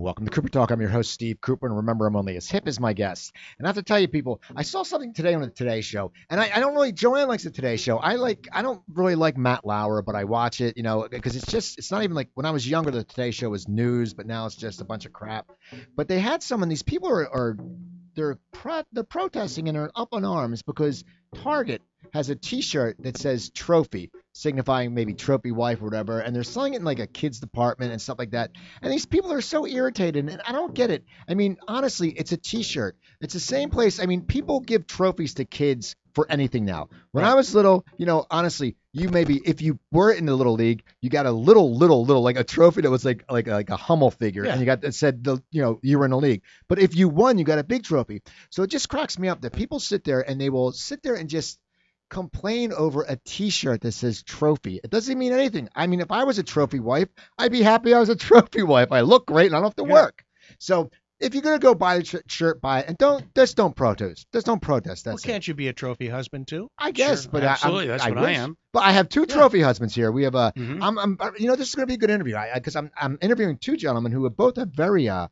Welcome to Cooper Talk. I'm your host, Steve Cooper, and remember, I'm only as hip as my guests. And I have to tell you, people, I saw something today on the Today Show, and I, I don't really. Joanne likes the Today Show. I like. I don't really like Matt Lauer, but I watch it, you know, because it's just. It's not even like when I was younger, the Today Show was news, but now it's just a bunch of crap. But they had some, these people are, are they're pro- they're protesting and they're up in arms because Target has a T-shirt that says trophy, signifying maybe trophy wife or whatever, and they're selling it in like a kids department and stuff like that. And these people are so irritated, and I don't get it. I mean, honestly, it's a T-shirt. It's the same place. I mean, people give trophies to kids for anything now. When I was little, you know, honestly, you maybe if you were in the little league, you got a little, little, little like a trophy that was like like like a Hummel figure, Yeah. and you got that said the you know you were in the league. But if you won, you got a big trophy. So it just cracks me up that people sit there and they will sit there and just complain over a T-shirt that says trophy. It doesn't mean anything. I mean, if I was a trophy wife, I'd be happy I was a trophy wife. I look great and I don't have to Yeah. work. So if you're gonna go buy the shirt, buy it, and don't just don't protest. Just don't protest. Well, That's it. can't you be a trophy husband too? I guess, Sure, but I- I'm- absolutely, that's what I am. But I have two Yeah. trophy husbands here. We have a. mm-hmm. am I'm, you know, this is going to be a good interview. I because I'm, I'm interviewing two gentlemen who have both have very, uh,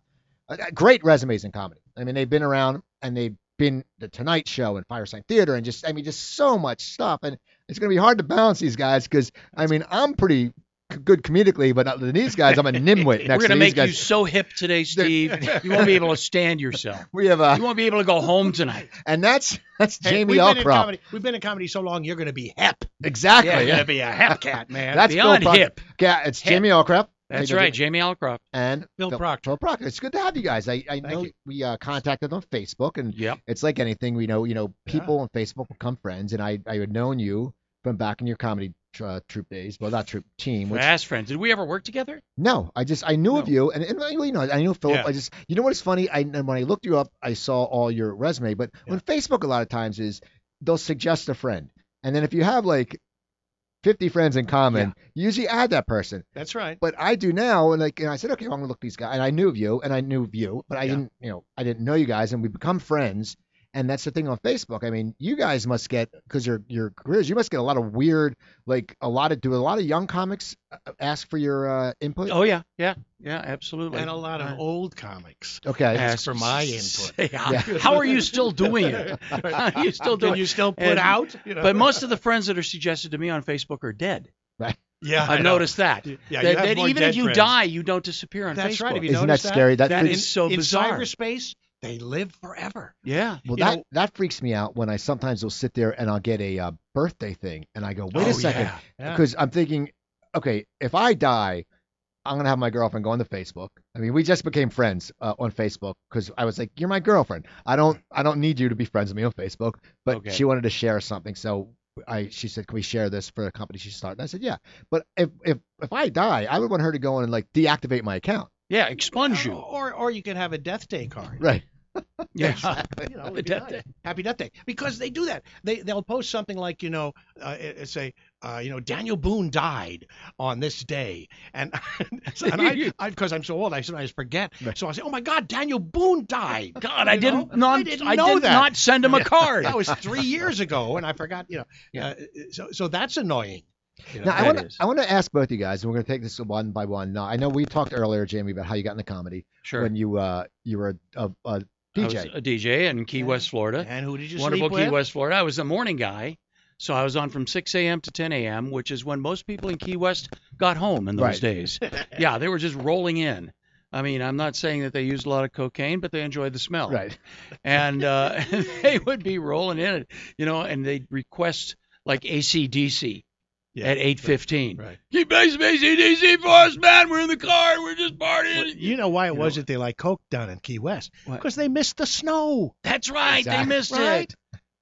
uh, great resumes in comedy. I mean, they've been around and they've been the Tonight Show and Firesign Theater and just, I mean, just so much stuff. And it's going to be hard to balance these guys because, I mean, I'm pretty c- good comedically, but uh, these guys, I'm a nimwit next these guys. We're gonna to these make guys. you so hip today, Steve. you won't be able to stand yourself. we have uh, You won't be able to go home tonight. and that's that's Hey, Jamie we've been in Alcroft. comedy. We've been in comedy so long, you're going to be hep. Exactly. You're Yeah, going to be a hep cat, man. That's Beyond Bill Proctor. hip. Yeah, it's Hip. Jamie Alcroft. That's right, Jamie Alcroft. and Bill Proctor. Phil Proctor. It's good to have you guys. I, I know you. we uh, contacted on Facebook, and Yep. it's like anything. We know, you know, people on Facebook become friends, and I, I had known you from back in your comedy uh, troupe days. Well, not troupe team. Which, Fast friends. Did we ever work together? no, I just I knew of you, and, and you know, I knew Philip. Yeah. I just, you know, what is funny? I and when I looked you up, I saw all your resume. But on Facebook, a lot of times is they'll suggest a friend, and then if you have like 50 friends in common, you usually add that person. That's right. But I do now, and like, and I said, okay, well, I'm gonna look these guys, and I knew of you, and I knew of you, but I Yeah. didn't, you know, I didn't know you guys, and we become friends, and that's the thing on Facebook. I mean, you guys must get because your your careers, you must get a lot of weird, like a lot of do a lot of young comics uh, ask for your uh, input. Oh yeah, yeah, yeah, absolutely. And a lot of Uh, old comics. Okay, ask for my input. Yeah. Yeah. How are you still doing it? How are you still doing Can you still put And- out? You know? But most of the friends that are suggested to me on Facebook are dead. Right. Yeah, I I've know. noticed that. Yeah, that, you have that more even dead if you friends. die, you don't disappear on That's Facebook. right. Have you Isn't that noticed scary? That That freaks- is so in bizarre. cyberspace, they live forever. Yeah. well, you that know- that freaks me out when I sometimes will sit there and I'll get a uh, birthday thing, and I go, wait Oh, a second, yeah. Yeah. because I'm thinking, okay, if I die, I'm gonna have my girlfriend go on to Facebook. I mean, we just became friends uh, on Facebook because I was like, you're my girlfriend. I don't, I don't need you to be friends with me on Facebook. But Okay. she wanted to share something, so I, she said, can we share this for a company she started? And I said, yeah. But if if if I die, I would want her to go in and like deactivate my account. Yeah, expunge you. Or or you can have a death day card. Right. Yeah. You know, The death nice. day. Happy Death Day. Because they do that. They they'll post something like you know, uh, it- it say uh, you know Daniel Boone died on this day, and and I I because I'm so old I sometimes forget. Right. So I say, oh my God, Daniel Boone died. God, I You didn't know? not I didn't I know did that. not send him a card. That was three years ago, and I forgot. You know, Yeah. uh, so so that's annoying. You know? Now I want to. I want to ask both you guys, and we're gonna take this one by one. Now I know we talked earlier, Jamie, about how you got into comedy Sure. when you uh you were a, a, a I was DJ. a DJ in Key West, Florida. and who did you Wonderful sleep Key with? West, Florida. I was a morning guy, so I was on from 6 a.m. to 10 a.m., which is when most people in Key West got home in those Right. days. yeah, they were just rolling in. I mean, I'm not saying that they used a lot of cocaine, but they enjoyed the smell. Right. And uh, they would be rolling in, it, you know, and they'd request like ACDC Yeah, at 8:15. Right. Keep bass ACDC for us, man. We're in the car. and We're just partying. You know why it You was know. that they like Coke down in Key West? Because they missed the snow. That's right. Exactly. They missed Right? it.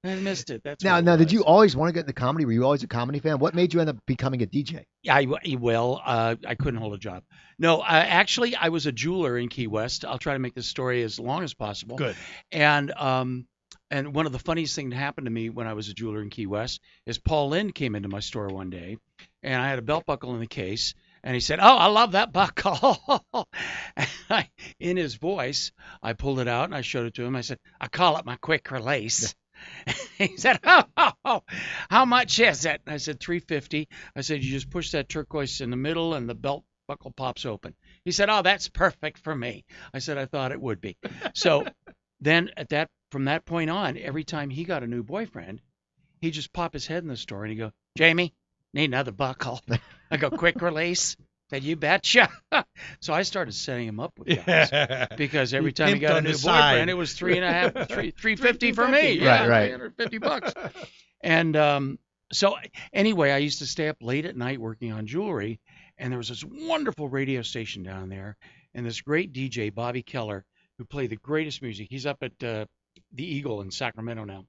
They missed it. That's right. Now, it now, did you always want to get into comedy? Were you always a comedy fan? What made you end up becoming a DJ? I w- well, uh, I couldn't hold a job. No, uh, actually, I was a jeweler in Key West. I'll try to make this story as long as possible. Good. And um, and one of the funniest things that happened to me when I was a jeweler in Key West is Paul Lynde came into my store one day, and I had a belt buckle in the case, and he said, "Oh, I love that buckle." And I, in his voice, I pulled it out and I showed it to him. I said, "I call it my quick release." he said, oh, oh, oh, how much is it? And I said, 350. I said, you just push that turquoise in the middle and the belt buckle pops open. He said, "Oh, that's perfect for me." I said, "I thought it would be." So then at that from that point on, every time he got a new boyfriend, he'd just pop his head in the store and he'd go, "Jamie, need another buckle." I go, "Quick release." Said, "You betcha." so I started setting him up with guys Yeah. because every He time he got a new boyfriend, side. it was three and a half, three, three fifty for me. $350. Yeah, Right, right. 350 bucks. And um, so anyway, I used to stay up late at night working on jewelry, and there was this wonderful radio station down there, and this great DJ Bobby Keller who played the greatest music. He's up at uh, the Eagle in Sacramento now.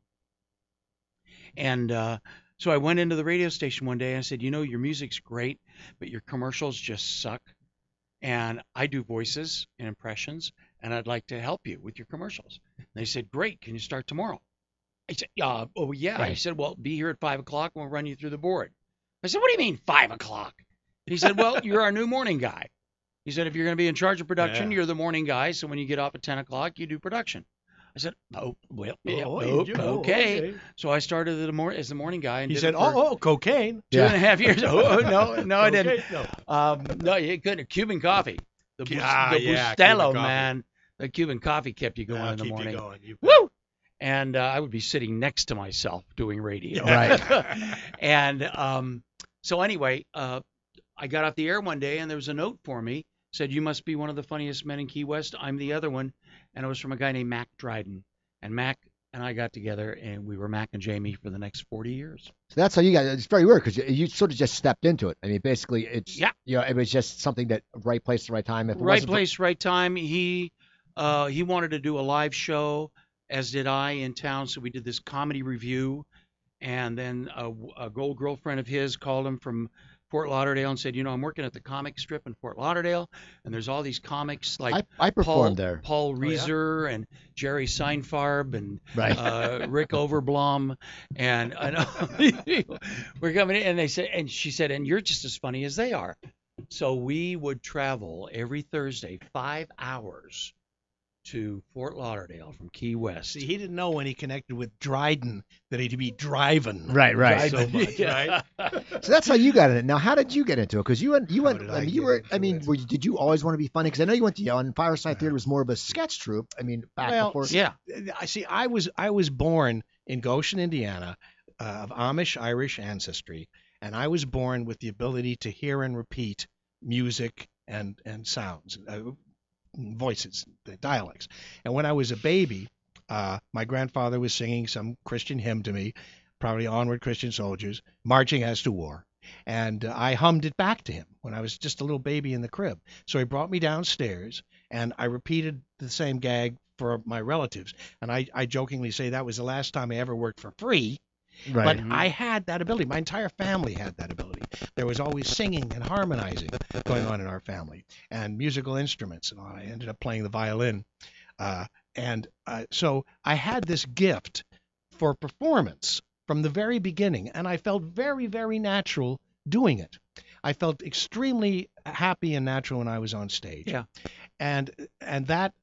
And uh, so I went into the radio station one day and I said, you know, your music's great, but your commercials just suck. And I do voices and impressions, and I'd like to help you with your commercials. And they said, great. Can you start tomorrow? I said, uh, oh, yeah. He Right. said, well, be here at 5 o'clock and we'll run you through the board. I said, what do you mean 5 o'clock? And he said, well, you're our new morning guy. He said, if you're going to be in charge of production, Yeah. you're the morning guy. So when you get off at 10 o'clock, you do production. I said, oh, well, yeah, Oh, oh, oh, okay. So I started the mor- as the morning guy. And He said, "Oh, oh, cocaine." two and a half years. Oh, no, no, I didn't. No. Um, no, you couldn't. Cuban coffee. The, Bus- Ah, the yeah, Bustelo, man. The Cuban coffee kept you going I'll in the morning. You going. You Woo! And uh, I would be sitting next to myself doing radio. Right. and um, so anyway, uh, I got off the air one day and there was a note for me. Said you must be one of the funniest men in Key West. I'm the other one, and it was from a guy named Mac Dryden. And Mac and I got together, and we were Mac and Jamie for the next 40 years. So that's how you got. It's very weird because you, you sort of just stepped into it. I mean, basically, it's Yeah. You know, it was just something that right place, the right time. If right wasn't for- place, right time. He uh, he wanted to do a live show, as did I in town. So we did this comedy review, and then a, a gold girlfriend of his called him from Fort Lauderdale and said, you know, I'm working at the comic strip in Fort Lauderdale, and there's all these comics like I, I Paul performed there. Paul yeah? Reiser and Jerry Seinfeld and Right. uh, Rick Overblom, and I know we're coming in, and they said, and she said, and you're just as funny as they are. So we would travel every Thursday, five hours, to Fort Lauderdale from Key West. See, he didn't know when he connected with Dryden that he'd be driving. Right, right. So much, right? So that's how you got in it. Now, how did you get into it? Because you went, you went. did I I mean, you were. I mean, were you, did you always want to be funny? Because I know you went to Yale, and Firesign Theater was more of a sketch troupe. I mean, back Well, before. yeah, I see. I was I was born in Goshen, Indiana, uh, of Amish Irish ancestry, and I was born with the ability to hear and repeat music and and sounds, uh, voices, the dialects. And when I was a baby, uh, my grandfather was singing some Christian hymn to me, probably "Onward, Christian Soldiers," marching as to war. And uh, I hummed it back to him when I was just a little baby in the crib. So he brought me downstairs, and I repeated the same gag for my relatives. And I, I jokingly say that was the last time I ever worked for free. Right. But Mhm. I had that ability. My entire family had that ability. There was always singing and harmonizing going on in our family, and musical instruments. And I ended up playing the violin. Uh, and uh, so I had this gift for performance from the very beginning, and I felt very, very natural doing it. I felt extremely happy and natural when I was on stage. Yeah. And and that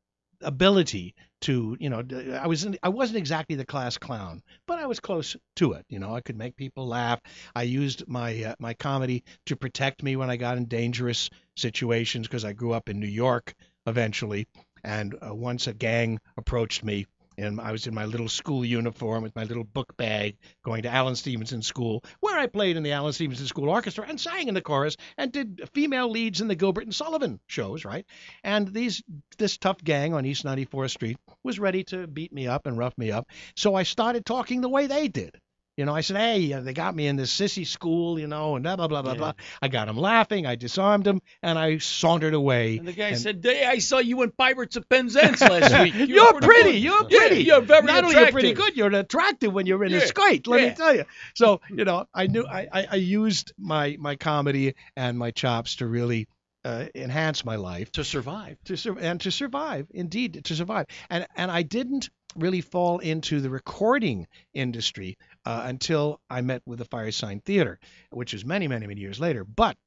ability to you know i was I wasn't exactly the class clown, but I was close to it. You know, I could make people laugh. I used my uh, my comedy to protect me when I got in dangerous situations because I grew up in New York eventually. And uh, once a gang approached me, and I was in my little school uniform with my little book bag going to Alan Stevenson School, where I played in the Alan Stevenson School Orchestra and sang in the chorus and did female leads in the Gilbert and Sullivan shows, right? And these this tough gang on East 94th Street was ready to beat me up and rough me up. So I started talking the way they did. You know, I said, hey, uh, they got me in this sissy school, you know, and blah, blah, blah, blah, Yeah. blah. I got them laughing. I disarmed them, and I sauntered away. And the guy And- said, "Hey, I saw you in Pirates of Penzance last week. You You're were pretty. You're Yeah, pretty. you're very Not only you're pretty good, you're attractive when you're in a Yeah, skirt. Let yeah. me tell you. So you know, I knew I, I, I used my my comedy and my chops to really uh, enhance my life to survive. to sur- and to survive. Indeed, to survive. And and I didn't really fall into the recording industry uh, until I met with the Firesign Theater, which was many many many years later. But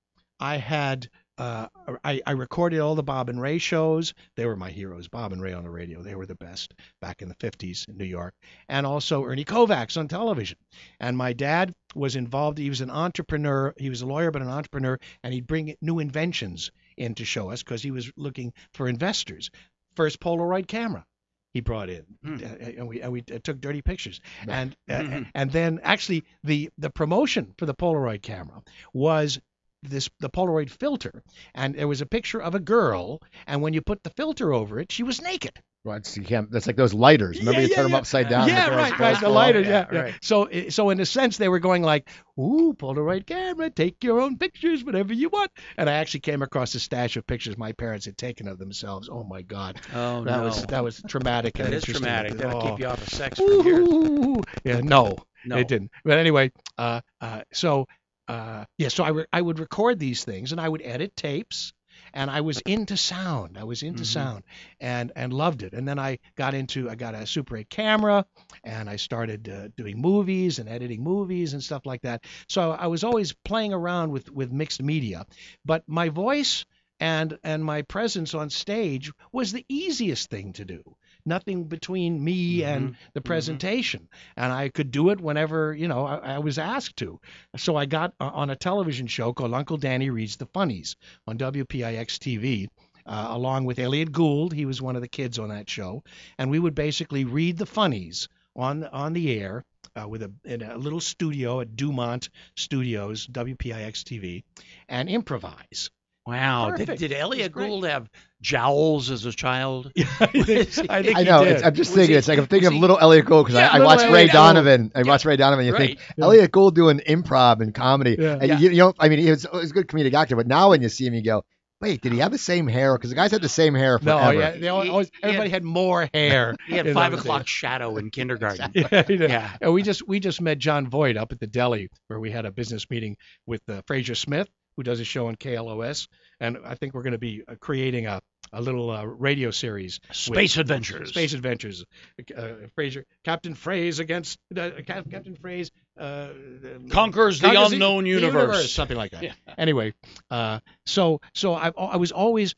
I had uh, I, I recorded all the Bob and Ray shows. They were my heroes. Bob and Ray on the radio. They were the best back in the 50s in New York. And also Ernie Kovacs on television. And my dad was involved. He was an entrepreneur. He was a lawyer, but an entrepreneur. And he'd bring new inventions in to show us because he was looking for investors. First Polaroid camera he brought in, uh, and we and we uh, took dirty pictures, and uh, Mhm. and then actually the the promotion for the Polaroid camera was this the Polaroid filter, and there was a picture of a girl, and when you put the filter over it, she was naked. Well, it's, you can't, that's like those lighters. Remember Yeah, you yeah, turn them upside down. and the yeah, girls right, goes right. The for- lighter, yeah, yeah, yeah. right. So, so in a sense, they were going like, "Ooh, Polaroid camera, take your own pictures, whatever you want." And I actually came across a stash of pictures my parents had taken of themselves. Oh my God, Oh that no. was that was traumatic. that and is interesting. traumatic. That'll Oh. keep you off of sex for years. Ooh, yeah, no, No. it didn't. But anyway, uh, uh, so uh, yeah, so I, re- I would record these things and I would edit tapes, and I was into sound. I was into Mhm. sound, and and loved it. And then I got into I got a Super 8 camera, and I started uh, doing movies and editing movies and stuff like that. So I was always playing around with with mixed media, but my voice and and my presence on stage was the easiest thing to do. Nothing between me and the presentation, and I could do it whenever you know I, I was asked to. So I got uh, on a television show called Uncle Danny Reads the Funnies on WPIX TV. Uh, along with Elliot Gould, he was one of the kids on that show, and we would basically read the funnies on on the air uh, with a in a little studio at Dumont Studios, WPIX TV, and improvise. Wow. Did, Perfect. did Elliot It's. Gould have jowls as a child? I think, I think I know. did. It's, I'm just Was thinking. he- it's like I'm thinking of he- little Elliot Gould because Yeah, I, I watched Ray Elliot Gould. Donovan. I watched Ray Donovan. You think Right. Elliot Gould doing improv and comedy, Yeah. and Yeah. You, you don't. I mean, he was, he was a good comedic actor, but now when you see him, you go, "Wait, did he have the same hair?" Because the guys had the same hair no, yeah, they al- He- always, he had- everybody had more hair. He had five o'clock days. shadow in kindergarten. yeah. Yeah. And we just we just met Jon Voight up at the deli where we had a business meeting with uh, Fraser Smith, who does a show on KLOS, and I think we're going to be uh, creating a a little uh, radio series. Space Adventures. Space Adventures. Uh, Fraser, Captain Phrase against uh, Cap- Captain Phrase uh, Conquers the conquers unknown the universe. something like that. Yeah. Anyway, uh, so so I, I was always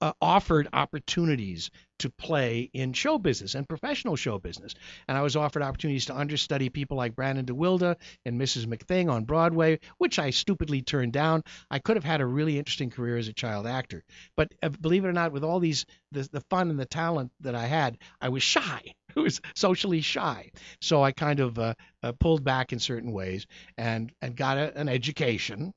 uh, offered opportunities to play in show business and professional show business, and I was offered opportunities to understudy people like Brandon DeWilde and Mrs. McThing on Broadway, which I stupidly turned down. I could have had a really interesting career as a child actor, but uh, believe it or not, with all these the, the fun and the talent that I had, I was shy. I was socially shy, so I kind of uh, uh, pulled back in certain ways and and got a, an education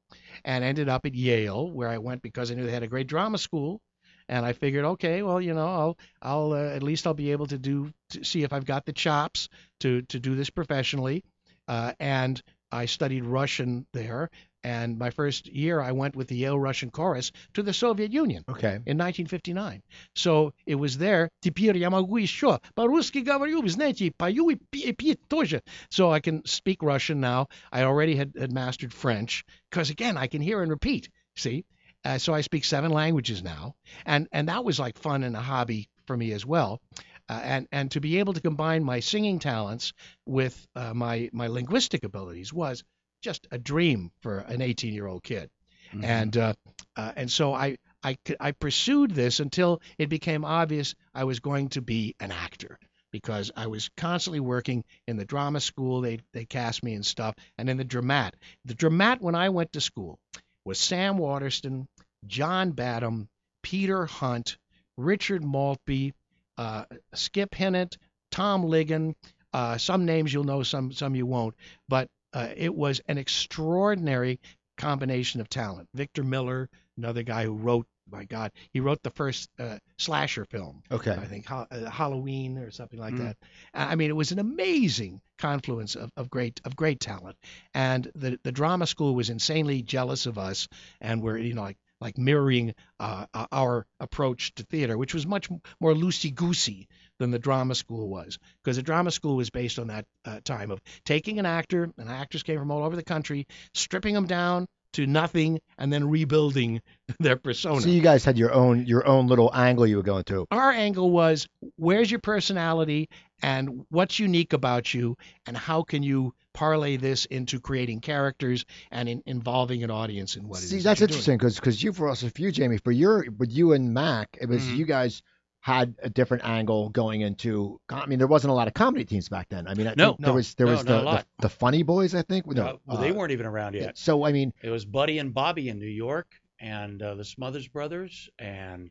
and ended up at Yale where I went because I knew they had a great drama school and I figured okay well you know I'll I'll uh, at least I'll be able to do to see if I've got the chops to to do this professionally uh, and I studied Russian there and my first year I went with the Yale Russian chorus to the Soviet Union Okay. in 1959. So it was there. Теперь я могу еще по-русски говорю, вы знаете, пою и пи- петь тоже. So I can speak Russian now. I already had, had mastered French because again I can hear and repeat. See, uh, so I speak seven languages now, and and that was like fun and a hobby for me as well. Uh, and and to be able to combine my singing talents with uh, my my linguistic abilities was just a dream for an 18 year old kid Mhm. and uh, uh, and so I I pursued this until it became obvious I was going to be an actor because I was constantly working in the drama school. They they cast me and stuff, and in the dramat. The dramat when I went to school was Sam Waterston, John Badham, Peter Hunt, Richard Maltby, uh, Skip Hennett, Tom Ligon. Uh, some names you'll know, some some you won't. But uh, it was an extraordinary combination of talent. Victor Miller, another guy who wrote, my God, he wrote the first uh, slasher film. Okay. I think ha- uh, Halloween or something like Mm. that. I mean, it was an amazing confluence of, of great of great talent, and the the drama school was insanely jealous of us, and we're you know like like mirroring uh, uh, our approach to theater, which was much more loosey goosey than the drama school was, because the drama school was based on that uh, time of taking an actor, and actors came from all over the country, stripping them down to nothing, and then rebuilding their persona So you guys had your own your own little angle you were going through. our angle was where's your personality and what's unique about you, and how can you parlay this into creating characters and in, involving an audience in what it See, that's that interesting because because you for us, for you, Jamie, for your with you and Mac, it was Mhm. you guys had a different angle going into. I mean, there wasn't a lot of comedy teams back then. I mean, I No, there was there no, was the, the the Funny Boys, I think. No, Uh, they uh, weren't even around yet. So I mean, It was Buddy and Bobby in New York, and uh, the Smothers Brothers, and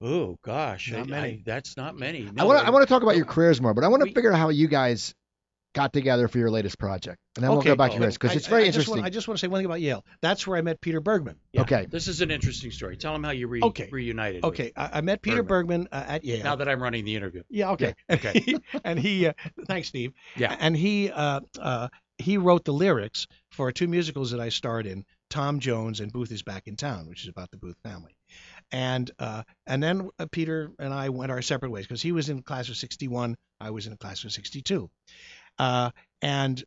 oh gosh, Not I- many. I- that's not many. I No, want to I want to talk about your careers more, but I want to figure out how you guys got together for your latest project, and then we'll Okay, go back to oh, yours because it's very I, I just interesting. Want, I just want to say one thing about Yale. That's where I met Peter Bergman. Yeah, Okay. This is an interesting story. Tell them how you re- Okay. reunited. with- Okay, I, I met Peter Bergman, uh, at Yale. Now that I'm running the interview. Yeah, okay. okay. and he, uh, thanks, Steve. Yeah. And he, uh, uh, he wrote the lyrics for two musicals that I starred in, Tom Jones and Booth is Back in Town, which is about the Booth family. And uh, and then uh, Peter and I went our separate ways because he was in the class of '61, I was in the class of '62, uh, and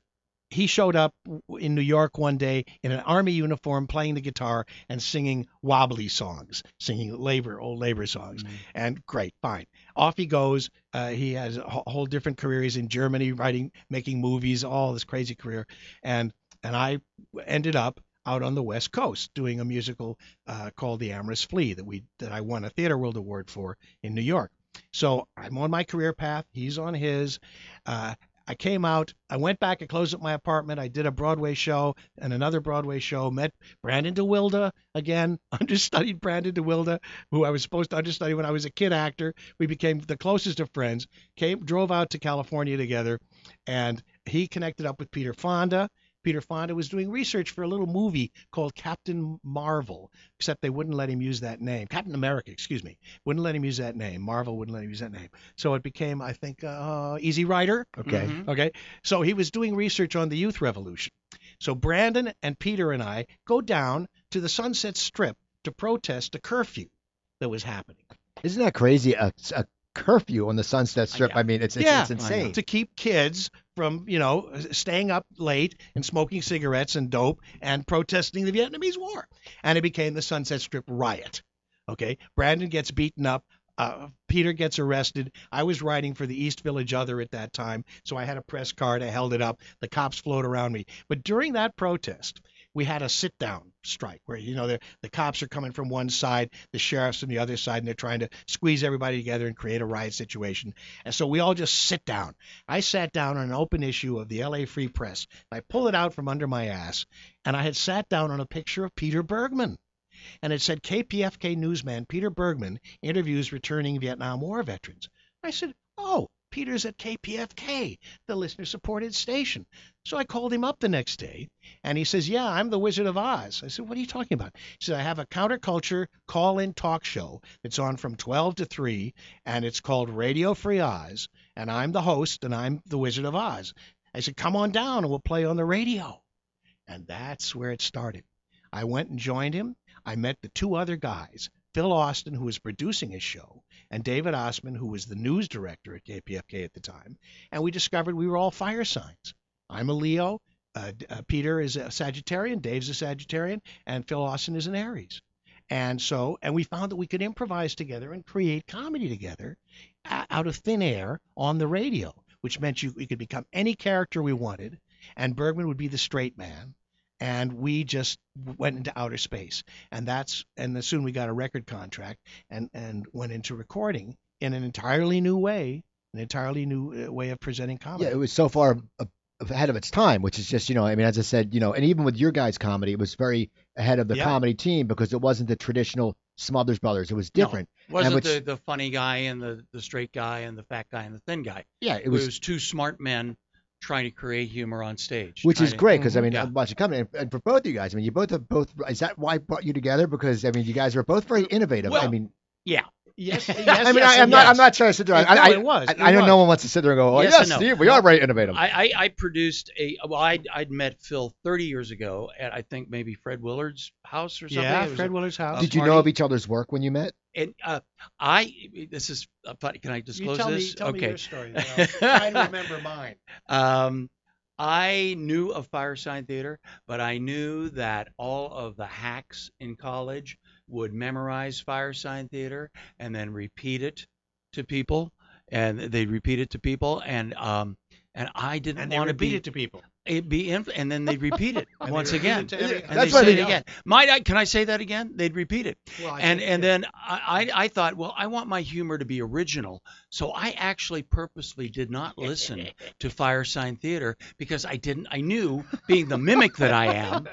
he showed up in New York one day in an army uniform, playing the guitar and singing wobbly songs, singing labor, old labor songs and great, fine. Off he goes. Uh, he has a whole different career. He's in Germany, writing, making movies, all this crazy career, and and I ended up out on the West Coast doing a musical uh, called The Amorous Flea that we that I won a Theater World Award for in New York. So I'm on my career path. He's on his. Uh, I came out. I went back and closed up my apartment. I did a Broadway show and another Broadway show. Met Brandon DeWilde again. Understudied Brandon DeWilde, who I was supposed to understudy when I was a kid actor. We became the closest of friends. Came, drove out to California together, and he connected up with Peter Fonda. Peter Fonda was doing research for a little movie called Captain Marvel, except they wouldn't let him use that name. Captain America, excuse me, wouldn't let him use that name. Marvel wouldn't let him use that name. So it became, I think, uh, Easy Rider. okay. Mhm. Okay. So he was doing research on the youth revolution. So Brandon and Peter and I go down to the Sunset Strip to protest a curfew that was happening. Isn't that crazy? A, a curfew on the Sunset Strip. Yeah. I mean, it's it's, Yeah. it's insane. To keep kids from, you know, staying up late and smoking cigarettes and dope and protesting the Vietnamese War. And it became the Sunset Strip riot. Okay. Brandon gets beaten up. Uh, Peter gets arrested. I was writing for the East Village Other at that time, so I had a press card. I held it up. The cops flowed around me. But during that protest, we had a sit down strike where, you know, the, the cops are coming from one side, the sheriff's from the other side, and they're trying to squeeze everybody together and create a riot situation. And so we all just sit down. I sat down on an open issue of the LA Free Press. I pulled it out from under my ass, and I had sat down on a picture of Peter Bergman. And it said KPFK newsman Peter Bergman interviews returning Vietnam War veterans. I said, Peter's at KPFK, the listener supported station. So I called him up the next day, and he says, Yeah, I'm the Wizard of Oz. I said, What are you talking about? He said, I have a counterculture call in talk show that's on from 12 to 3, and it's called Radio Free Oz, and I'm the host, and I'm the Wizard of Oz. I said, Come on down, and we'll play on the radio. And that's where it started. I went and joined him. I met the two other guys, Phil Austin, who was producing his show, and David Ossman, who was the news director at KPFK at the time, and we discovered we were all fire signs. I'm a Leo, uh, uh, Peter is a Sagittarian, Dave's a Sagittarian, and Phil Austin is an Aries. And so, and we found that we could improvise together and create comedy together out of thin air on the radio, which meant you we could become any character we wanted, and Bergman would be the straight man, and we just went into outer space and that's and then soon we got a record contract and and went into recording in an entirely new way an entirely new uh, way of presenting comedy Yeah, it was so far ahead of its time, which is just, you know, I mean, as I said, you know, and even with your guys' comedy, it was very ahead of the Yeah. comedy team because it wasn't the traditional Smothers Brothers. It was No. different. Wasn't which- the, the funny guy and the, the straight guy and the fat guy and the thin guy. Yeah, it It was, was, two smart men trying to create humor on stage. which is to- great because I Mhm. mean, Yeah. I'm watching comedy, and, and for both of you guys, I mean, you both have both. Is that why I brought you together? Because I mean, you guys are both very innovative. I mean, Yeah. Yes, yes I mean, yes, I, am not, yes. I'm not trying to sit there. I, No, I, it was, it I know no one wants to sit there and go, oh, Yes yes, no. Steve, we are very innovative. I, I, I produced a well I'd, I'd met Phil 30 years ago at I think maybe Fred Willard's house or something. yeah It was fred a- willard's house Did you know of each other's work when you met? and uh, I this is uh, funny. Can I you disclose tell this? me tell okay. me your story I'm trying to remember mine Um, I knew of Fire Sign Theater, but I knew that all of the hacks in college would memorize Fire Sign Theater and then repeat it to people. and they'd repeat it to people, and um, and I didn't want to repeat be it to people. It be inf- and then they'd repeat it once again. it every- and That's they what say it again. Might I? Can I say that again? They'd repeat it. Well, I and think- and then I, I I thought, well, I want my humor to be original, so I actually purposely did not listen to Firesign Theater because I didn't. I knew, being the mimic that I am,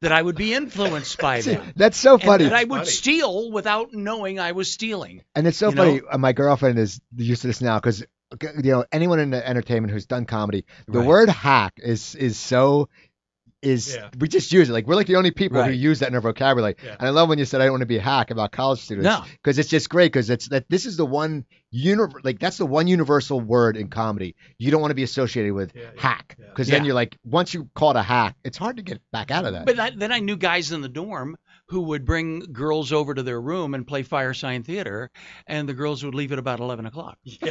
that I would be influenced by them. that's so And funny. that I would Funny. steal without knowing I was stealing. And it's so You funny. know? uh, My girlfriend is used to this now because you know anyone in the entertainment who's done comedy, the Right. word hack is is so is Yeah. we just use it like we're like the only people who use that in our vocabulary. Yeah. And I love when you said I don't want to be a hack about college students No. because it's just great because it's that this is the one univ- like that's the one universal word in comedy you don't want to be associated with Yeah, hack because then you're like once you call it a hack it's hard to get back out of that. But that, then I knew guys in the dorm who would bring girls over to their room and play Fire Sign Theater, and the girls would leave at about 11 o'clock.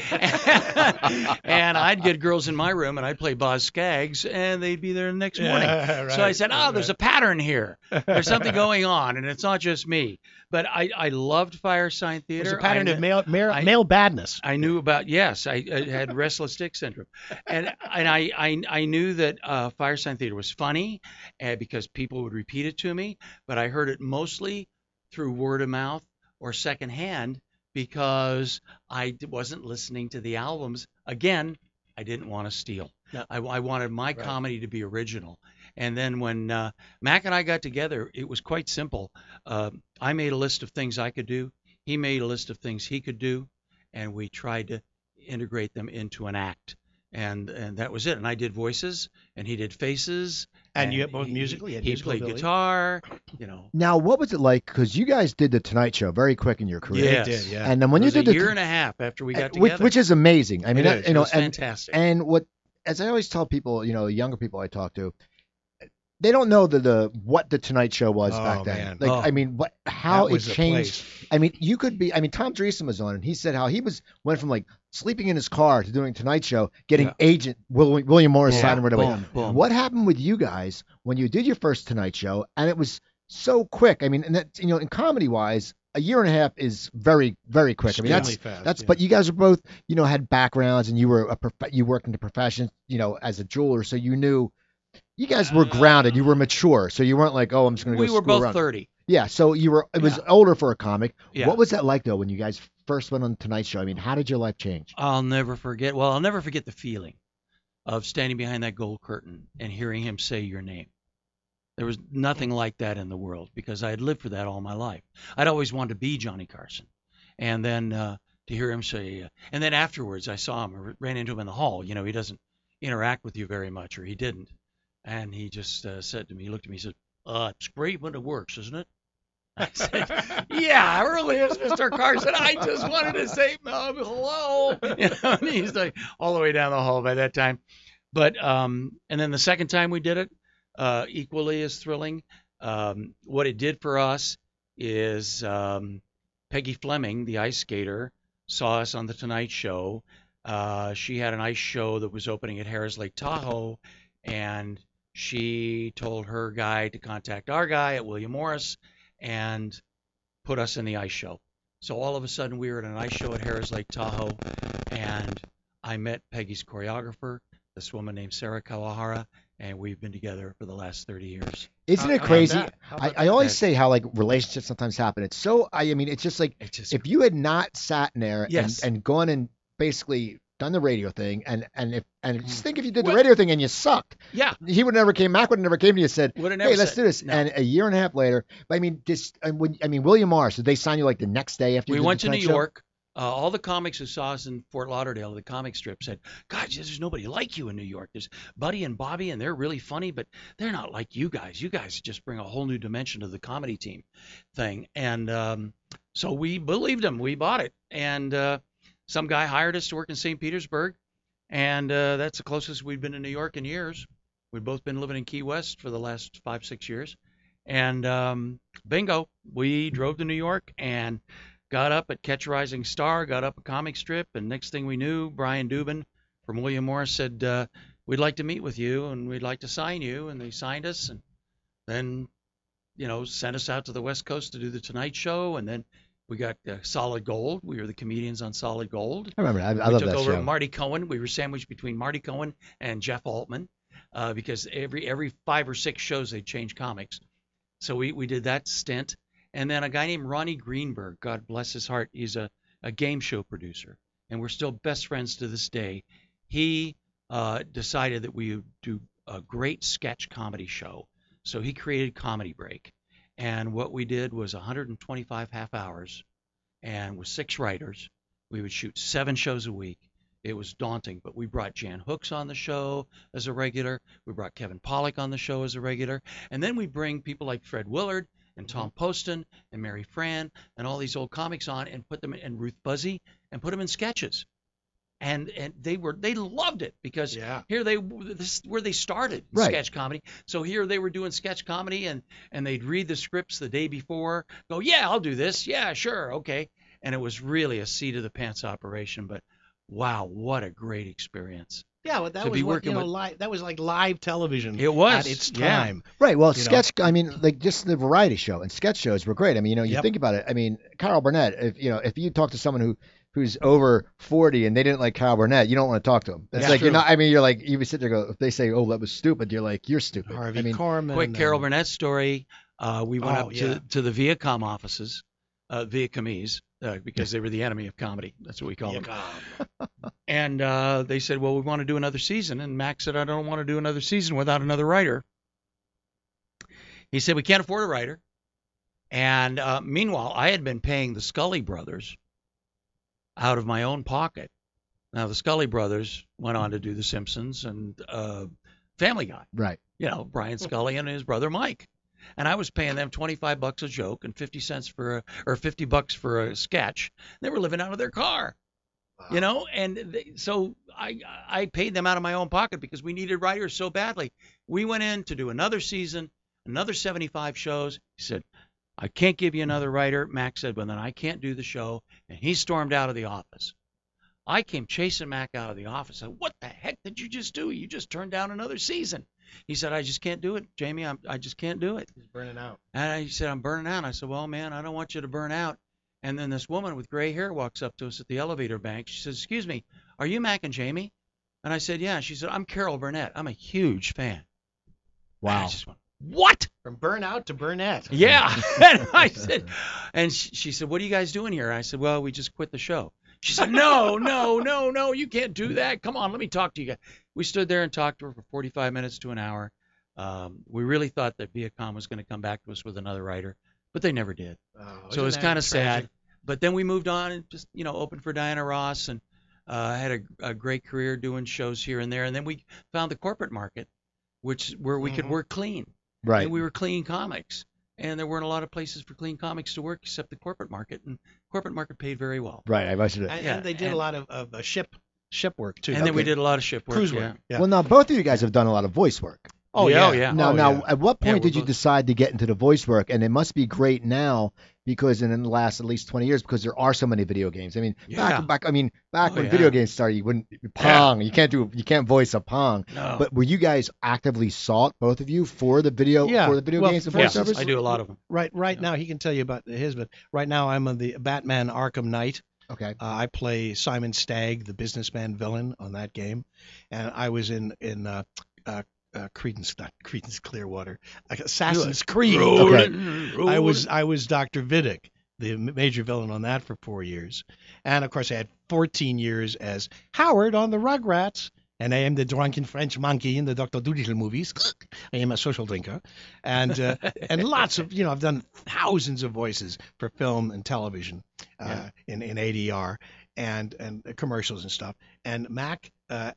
and I'd get girls in my room, and I'd play Boz Scaggs, and they'd be there the next morning. Yeah, so I right, said, right, oh, there's a pattern here. There's something going on, and it's not just me. But I, I loved Fire Sign Theater. There's a pattern I, of male male, I- male badness. I knew about yes, I, I had restless dick syndrome, and and I I, I knew that uh, Fire Sign Theater was funny, uh, because people would repeat it to me, but I heard it mostly through word of mouth or secondhand because I wasn't listening to the albums. Again, I didn't want to steal. No. I, I wanted my comedy to be original. And then when uh, Mac and I got together, it was quite simple. Uh, I made a list of things I could do. He made a list of things he could do, and we tried to integrate them into an act. And and that was it. And I did voices, and he did faces. And you had both he- musical, you had he musical played ability. guitar. You know. now what was it like because you guys did the Tonight Show very quick in your career. Yes. did, yeah. And then when it you was did a the year and a half after we uh, got which, together. which is amazing. I mean, It that- is. you it know, was and fantastic. and what as I always tell people, you know, the younger people I talk to, they don't know the, the what the Tonight Show was Oh, back then. man. Like, Oh. I mean, what how it changed. I mean, you could be. I mean, Tom Dreesen was on, and he said how he was went from like sleeping in his car to doing Tonight Show, getting Yeah. agent Will, William Morris Yeah. signed right away. Boom, boom. What happened with you guys when you did your first Tonight Show, and it was so quick? I mean, and that you know, in comedy wise, a year and a half is very very quick. I mean, that's fast, that's yeah. but you guys are both you know had backgrounds and you were a prof- you worked in the profession you know as a jeweler so you knew you guys were grounded you were mature so you weren't like oh I'm just gonna go we were both around. 30. yeah so you were it was Yeah. older for a comic Yeah. what was that like though when you guys first went on Tonight Show I mean how did your life change I'll never forget. Well, I'll never forget the feeling of standing behind that gold curtain and hearing him say your name. There was nothing like that in the world because I had lived for that all my life. I'd always wanted to be Johnny Carson, and then uh, to hear him say, uh, and then afterwards I saw him, ran into him in the hall. You know, he doesn't interact with you very much, or he didn't, and he just uh, said to me, he looked at me, he said, "Uh, it's great when it works, isn't it?" I said, "Yeah, it really is, Mr. Carson. I just wanted to say um, hello." You know, and he's like all the way down the hall by that time. But um, and then the second time we did it, uh, equally as thrilling. Um, what it did for us is um, Peggy Fleming, the ice skater, saw us on the Tonight Show. Uh, she had an ice show that was opening at Harrah's Lake Tahoe, and she told her guy to contact our guy at William Morris and put us in the ice show. So all of a sudden we were at an ice show at Harrah's Lake Tahoe, and I met Peggy's choreographer, this woman named Sarah Kawahara, and we've been together for the last 30 years. isn't How- it crazy I, I always that? say how like relationships sometimes happen it's so I, I mean it's just like It's just if you had not sat in there Yes. and, and gone and basically done the radio thing and and if and just think if you did the radio thing and you sucked yeah, he would never came Mac would never came to you and said would have never hey let's said- do this No. and a year and a half later but I mean this and when I mean William Morris did they sign you like the next day after you we did went the to New Tonight Show? York. Uh, all the comics who saw us in Fort Lauderdale, the comic strip, said, "God, there's nobody like you in New York. There's Buddy and Bobby, and they're really funny, but they're not like you guys. You guys just bring a whole new dimension to the comedy team thing." And um, so we believed them. We bought it, and uh, some guy hired us to work in St. Petersburg, and uh, that's the closest we've been to New York in years. We've both been living in Key West for the last five, six years, and um, bingo, we drove to New York and got up at Catch Rising Star, got up a comic strip, and next thing we knew, Brian Dubin from William Morris said, uh, "We'd like to meet with you, and we'd like to sign you," and they signed us, and then, you know, sent us out to the West Coast to do the Tonight Show, and then We got uh, Solid Gold. We were the comedians on Solid Gold. I remember. I, I we love took that over show. Marty Cohen. We were sandwiched between Marty Cohen and Jeff Altman uh, because every every five or six shows they change comics. So we, we did that stint. And then a guy named Ronnie Greenberg, God bless his heart, he's a, a game show producer. And we're still best friends to this day. He uh, decided that we would do a great sketch comedy show. So he created Comedy Break. And what we did was 125 half hours and with six writers. We would shoot seven shows a week. It was daunting, but we brought Jan Hooks on the show as a regular. We brought Kevin Pollak on the show as a regular. And then we bring people like Fred Willard and Tom mm-hmm. Poston and Mary Frann and all these old comics on and put them in, and Ruth Buzzi and put them in sketches. And and they were they loved it because Yeah. here they this is where they started Right. sketch comedy. So here they were doing sketch comedy and and they'd read the scripts the day before, go, "Yeah, I'll do this. Yeah, sure. Okay." And it was really a seat of the pants operation, but wow, what a great experience. Yeah, well, that To was be what, working you know, with- live. That was like live television. It was, at its yeah. time. Right. Well, you know. sketch. I mean, like just the variety show and sketch shows were great. I mean, you know, you Yep. think about it. I mean, Carol Burnett. If you know, if you talk to someone who who's over 40 and they didn't like Carol Burnett, you don't want to talk to them. It's Yeah, like you're not. I mean, you're like you would sit there and go. If they say, "Oh, that was stupid," you're like, "You're stupid." Harvey I mean, Korman. Quick Carol and- Burnett story. Uh, we went Oh, up yeah. to, to the Viacom offices, uh, Vietcomese, uh, because they were the enemy of comedy. That's what we call them. And uh, they said, well, we want to do another season. And Max said, I don't want to do another season without another writer. He said, we can't afford a writer. And uh, meanwhile, I had been paying the Scully brothers out of my own pocket. Now, the Scully brothers went on to do The Simpsons and uh, Family Guy right. you know, Brian Scully and his brother Mike. And I was paying them 25 bucks a joke and 50 cents for a, or 50 bucks for a sketch. They were living out of their car, you know, and they, so I I paid them out of my own pocket because we needed writers so badly. We went in to do another season, another 75 shows. He said, I can't give you another writer. Mac said, well, then I can't do the show. And he stormed out of the office. I came chasing Mac out of the office. I said, what the heck did you just do? You just turned down another season. He said, I just can't do it, Jamie. I'm, I just can't do it. He's burning out. And I said, I'm burning out. I said, Well, man, I don't want you to burn out. And then this woman with gray hair walks up to us at the elevator bank. She says, Excuse me, are you Mac and Jamie? And I said, Yeah. She said, I'm Carol Burnett. I'm a huge fan. And I Wow. just went, What? From burnout to Burnett. Yeah. and I said, and she, she said, What are you guys doing here? I said, Well, we just quit the show. She said, No, no, no, no, you can't do that. Come on, let me talk to you guys. We stood there and talked to her for 45 minutes to an hour. Um, we really thought that Viacom was going to come back to us with another writer, but they never did. Oh, So it was kind of sad. But then we moved on and just, you know, opened for Diana Ross and uh, had a, a great career doing shows here and there. And then we found the corporate market, which where we could Mhm. work clean. Right. And we were clean comics. And there weren't a lot of places for clean comics to work except the corporate market. And corporate market paid very well. Right. I must And, Yeah, and they did and- a lot of, of uh, ship ship work too. And then we did a lot of ship work. cruise work. Yeah. Well, now both of you guys have done a lot of voice work. oh Yeah, yeah. oh. Now, Oh, now, yeah. at what point we're did you both- decide to get into the voice work? And it must be great now because in the last at least 20 years, because there are so many video games. I mean, Yeah. back, back, I mean, back Oh, when yeah. video games started, you wouldn't Pong. You can't do, you can't voice a Pong. No. But were you guys actively sought, both of you, for the video, Yeah. for the video Well, games and for yeah, voiceovers? I do a lot of them. Right right Yeah. now he can tell you about his, but right now I'm on the Batman Arkham Knight. Okay. Uh, I play Simon Stagg, the businessman villain on that game, and I was in in uh, uh, uh, Credence, not Credence Clearwater, uh, Assassin's Creed. Okay. I was I was Dr. Vidic, the major villain on that for four years, and of course I had 14 years as Howard on the Rugrats. And I am the drunken French monkey in the Dr. Dolittle movies. I am a social drinker, and uh, and lots of you know I've done thousands of voices for film and television uh, Yeah. in in ADR and and commercials and stuff. And Mac, uh,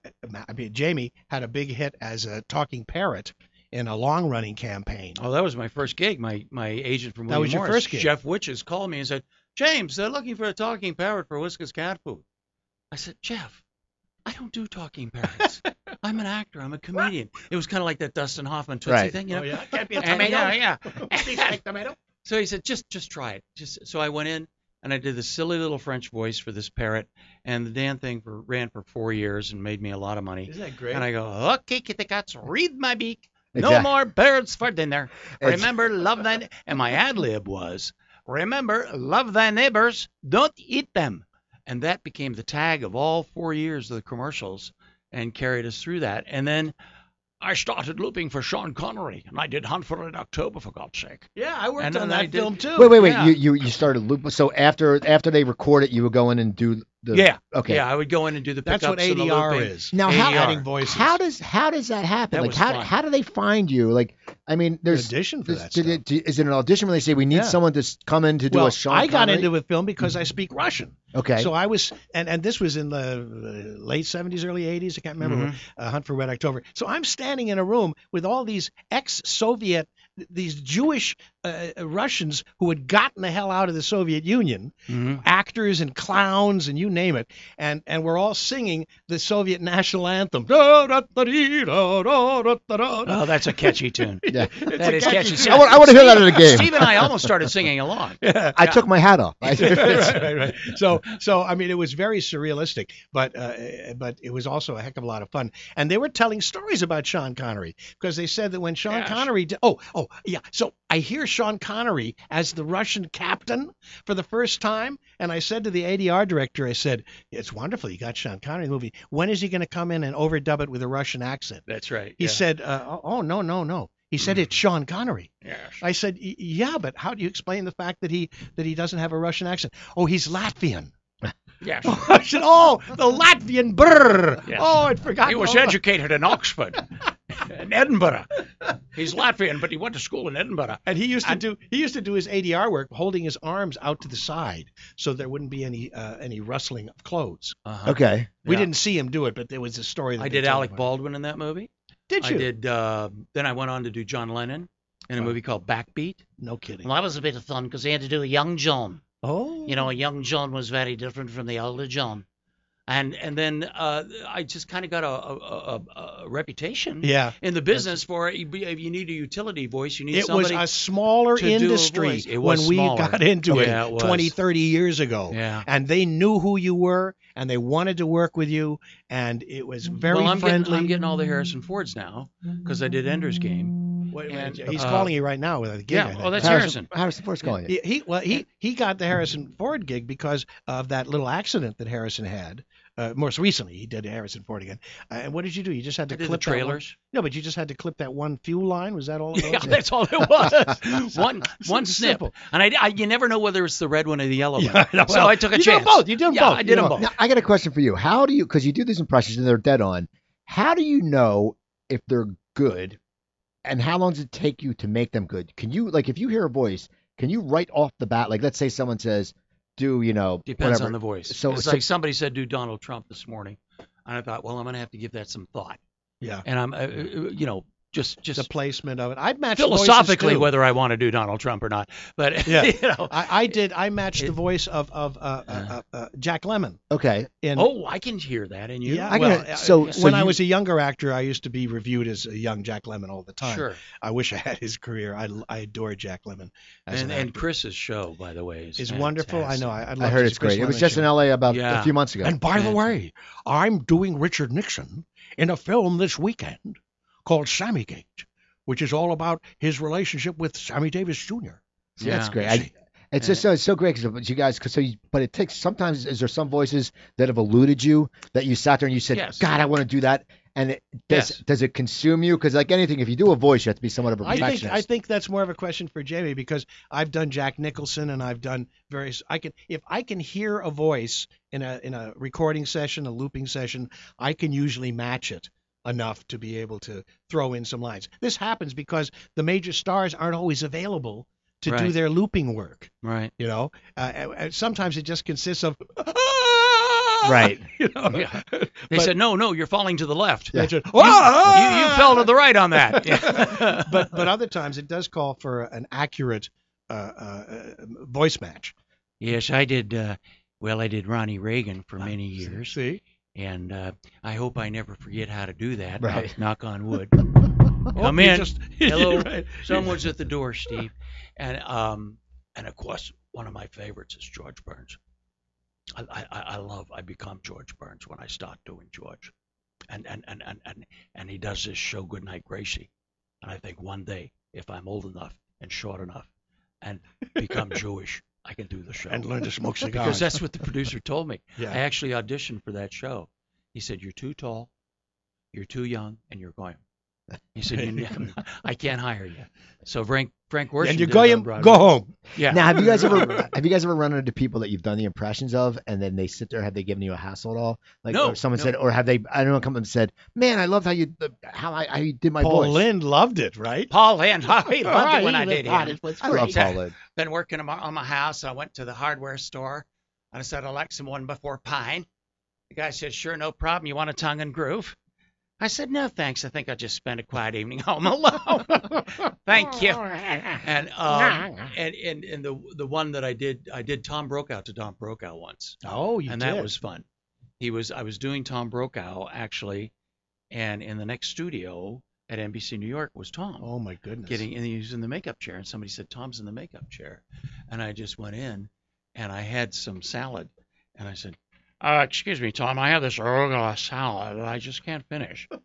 I mean Jamie had a big hit as a talking parrot in a long running campaign. Oh, that was my first gig. My my agent from That was your Morris, first gig? Jeff Witches, called me and said, James, they're looking for a talking parrot for Whiskas Cat Food. I said, Jeff, I don't do talking parrots. I'm an actor. I'm a comedian. It was kind of like that Dustin Hoffman Tootsie Right. thing, you know. Oh, yeah, can't be a And- tomato. yeah, yeah. Please make tomato. So he said, just just try it. Just so I went in and I did this silly little French voice for this parrot, and the damn thing for, ran for four years and made me a lot of money. Isn't that great? And I go, okay, kitty cats, read my beak. No Exact- more birds for dinner. Remember, love that. And my ad lib was, remember, love thy neighbors, don't eat them. And that became the tag of all four years of the commercials and carried us through that. And then I started looping for Sean Connery, and I did Hunt for Red October, for God's sake. Yeah, I worked And on then I that did- film too. Wait, wait, wait. Yeah. You, you you started looping. So after after they record it, you would go in and do the. yeah. Okay. Yeah, I would go in and do the That's what pickups and the ADR looping. is. Now, how- ADR. adding voices. How does how does that happen? That like how fun. how do they find you? Like I mean, there's audition for there's- that stuff. it- do- is it an audition where they say we need Yeah. someone to come in to do well, a Sean I got Connery? into a film because I speak Russian. Okay. So I was, and, and this was in the uh, late 70s, early 80s. I can't remember. Mhm. Uh, Hunt for Red October. So I'm standing in a room with all these ex-Soviet, these Jewish uh, Russians who had gotten the hell out of the Soviet Union, Mhm. actors and clowns and you name it, and and we're all singing the Soviet national anthem. Oh, that's a catchy tune. yeah. It's That a is catchy catchy. tune. I want, I want to hear that in a game. Steve and I almost started singing along. I took my hat off. Right, right, right. So, so I mean, it was very surrealistic, but uh, but it was also a heck of a lot of fun. And they were telling stories about Sean Connery because they said that when Sean Gosh. Connery, did, oh, oh, yeah. So I hear Sean Connery as the Russian captain for the first time, and I said to the ADR director, I said, "It's wonderful, you got Sean Connery in the movie. When is he going to come in and overdub it with a Russian accent?" That's right. He yeah. said, uh, "Oh no, no, no." He said Mhm. it's Sean Connery. Yes. I said, "Yeah, but how do you explain the fact that he that he doesn't have a Russian accent? Oh, he's Latvian." Yes. I said, "Oh, the Latvian brr." Yes. Oh, I'd forgotten. He was educated in Oxford, in Edinburgh. He's Latvian, but he went to school in Edinburgh. And he used to And- do he used to do his ADR work holding his arms out to the side so there wouldn't be any uh, any rustling of clothes. Uh-huh. okay. We Yeah. didn't see him do it, but there was a story. That I did Alec about. Baldwin in that movie. Did you? I did. Uh, then I went on to do John Lennon in a Oh. movie called Backbeat. No kidding. Well, that was a bit of fun because they had to do a young John. Oh. You know, a young John was very different from the older John. And and then uh, I just kind of got a, a, a, a reputation Yeah. in the business for if You, need a utility voice. You need It it was a smaller to do a industry voice. It was when we got into Yeah, it, it 20, 30 years ago. yeah. And they knew who you were and they wanted to work with you and it was very well, I'm friendly. getting I'm getting all the Harrison Fords now because I did Ender's Game. Wait, wait, and, he's uh, calling you right now with a gig. yeah, I oh, that's Harrison, Harrison. Harrison Ford's calling you. He, he well he he got the Harrison Ford gig because of that little accident that Harrison had. Uh, most recently, he did Harrison Ford again. Uh, and what did you do? You just had to I did the clip that one- trailers. No, but you just had to clip that one fuel line. Was that all? It Yeah, was? that's all it was. one one snip, Simple. and I, I you never know whether it's the red one or the yellow Yeah, one. I know. so I took a you did 'em chance. both. You did 'em yeah, both. I You did know. them both. Now, I got a question for you. How do you, because you do these impressions and they're dead on, how do you know if they're good and how long does it take you to make them good? Can you, like, if you hear a voice, can you right off the bat, like, let's say someone says, do, you know, Depends whatever. on the voice. So- it's so- like somebody said, "Do Donald Trump this morning," and I thought, well, I'm going to have to give that some thought. Yeah. And I'm, uh, uh, you know, just The placement of it. I'd match philosophically whether I want to do Donald Trump or not. But Yeah. you know, I, I did. I matched the voice of of uh, uh, uh, uh, Jack Lemmon Okay. in. oh, I can hear that in you. yeah. I well, gotta- uh, so- so when I was a younger actor, I used to be reviewed as a young Jack Lemmon all the time. Sure. I wish I had his career. I, I adore Jack Lemmon. As And an and. Chris's show, by the way, is is wonderful. I know. I, I'd I heard it's Chris great. It was just show. in LA about Yeah. a few months ago. And by the way, I'm doing Richard Nixon in a film this weekend called Sammy Gate, which is all about his relationship with Sammy Davis Jr. See, that's great. I, it's just so it's so great because you guys, cause so you, but it takes sometimes. Is there some voices that have eluded you that you sat there and you said, Yes. God, I want to do that, and it, does Yes. does it consume you? Because like anything, if you do a voice, you have to be somewhat of a I think. I think that's more of a question for Jamie because I've done Jack Nicholson and I've done various. I can if I can hear a voice in a in a recording session, a looping session, I can usually match it enough to be able to throw in some lines. This happens because the major stars aren't always available to do their looping work. Right. You know, uh, uh, uh, sometimes it just consists of Right. You know, Yeah. They But- said, no, no, you're falling to the left. That's it. You, you, you fell to the right on that. but but other times it does call for an accurate uh, uh, uh, voice match. yes, I did. Uh, well, I did Ronnie Reagan for many years, See, and uh, I hope I never forget how to do that. Right. Knock, knock on wood. Oh, Come in. just- Hello. right. Someone's at the door, Steve. And um, and of course, one of my favorites is George Burns. I, I, I I love. I become George Burns when I start doing George, and and and and and, and he does this show Goodnight Gracie, and I think one day if I'm old enough and short enough, and become Jewish. I can do the show. and learn to smoke cigars. because that's what the producer told me. Yeah. I actually auditioned for that show. He said, "You're too tall, you're too young, and you're going." He said, you, "I can't hire you." So Frank Frank Worsham and you did go him, go home. Yeah. Now, have you guys ever have you guys ever run into people that you've done the impressions of, and then they sit there? Have they given you a hassle at all? Like, No, or someone no. said, or have they? I don't know. Come and said, "Man, I loved how you how I how you did my Paul voice." Lynde loved it, right? Paul Lynde, he loved it when I did him. I love Paul Lynde. Been working on my, on my house. I went to the hardware store. and I said, I'd like some one before pine. The guy said, sure, no problem. You want a tongue and groove? I said, no, thanks. I think I'll just spend a quiet evening home alone. Thank you. And um, and, and and the the one that I did, I did Tom Brokaw to Tom Brokaw once, Oh, you and did. that was fun. He was I was doing Tom Brokaw actually, and in the next studio at NBC New York was Tom Oh my goodness. getting and he was in the makeup chair and somebody said tom's in the makeup chair and i just went in and i had some salad and i said uh, excuse me tom i have this arugula salad that i just can't finish.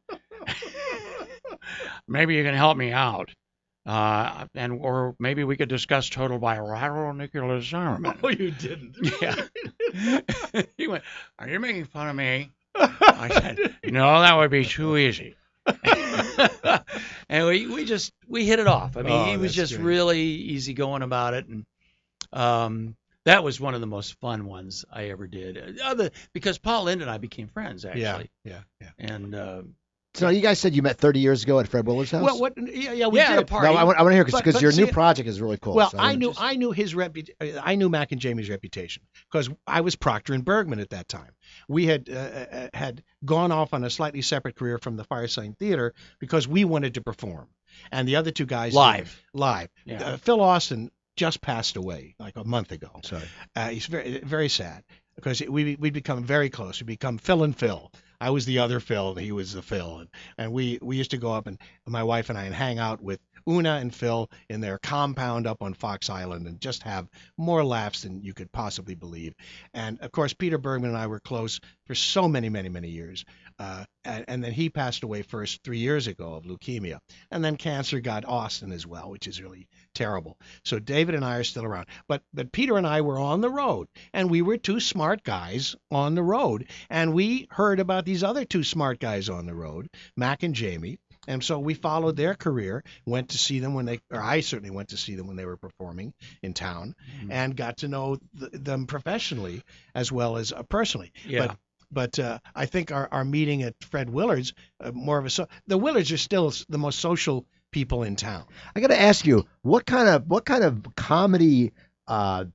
Maybe you can help me out. Uh, and or maybe we could discuss total bilateral nuclear disarmament. Oh, you didn't. yeah. He went are you making fun of me? I said no that would be too easy. And we, we just we hit it off. I mean, Oh, he was just great. really easygoing about it, and um, that was one of the most fun ones I ever did. Other because Paul Lynde and I became friends Yeah, actually, yeah, yeah. yeah. and uh, So you guys said you met 30 years ago at Fred Willard's house. Well, what? Yeah, yeah, we yeah, at a did. party. No, I want, I want to hear because But- but your new project is really cool. Well, so I knew just- I knew his repu- uh, I knew Mac and Jamie's reputation because I was Proctor and Bergman at that time. We had uh, uh, had gone off on a slightly separate career from the Firesign Theater because we wanted to perform, and the other two guys Live. live. Yeah. Uh, Phil Austin just passed away like a month ago. Sorry. Uh, he's very very sad because we we become very close. We become Phil and Phil. I was the other Phil, and he was the Phil, and, and we we used to go up and my wife and I and hang out with Una and Phil in their compound up on Fox Island and just have more laughs than you could possibly believe. And of course, Peter Bergman and I were close for so many many many years. Uh, and, and then he passed away first three years ago of leukemia, and then cancer got Austin as well, which is really terrible. So David and I are still around, but but Peter and I were on the road, and we were two smart guys on the road, and we heard about these other two smart guys on the road, Mac and Jamie. And so we followed their career, went to see them when they, or I certainly went to see them when they were performing in town, Mhm. and got to know th- them professionally as well as uh, personally. yeah, But but uh, I think our, our meeting at Fred Willard's uh, more of a so the Willards are still the most social people in town. I got to ask you, what kind of what kind of comedy uh,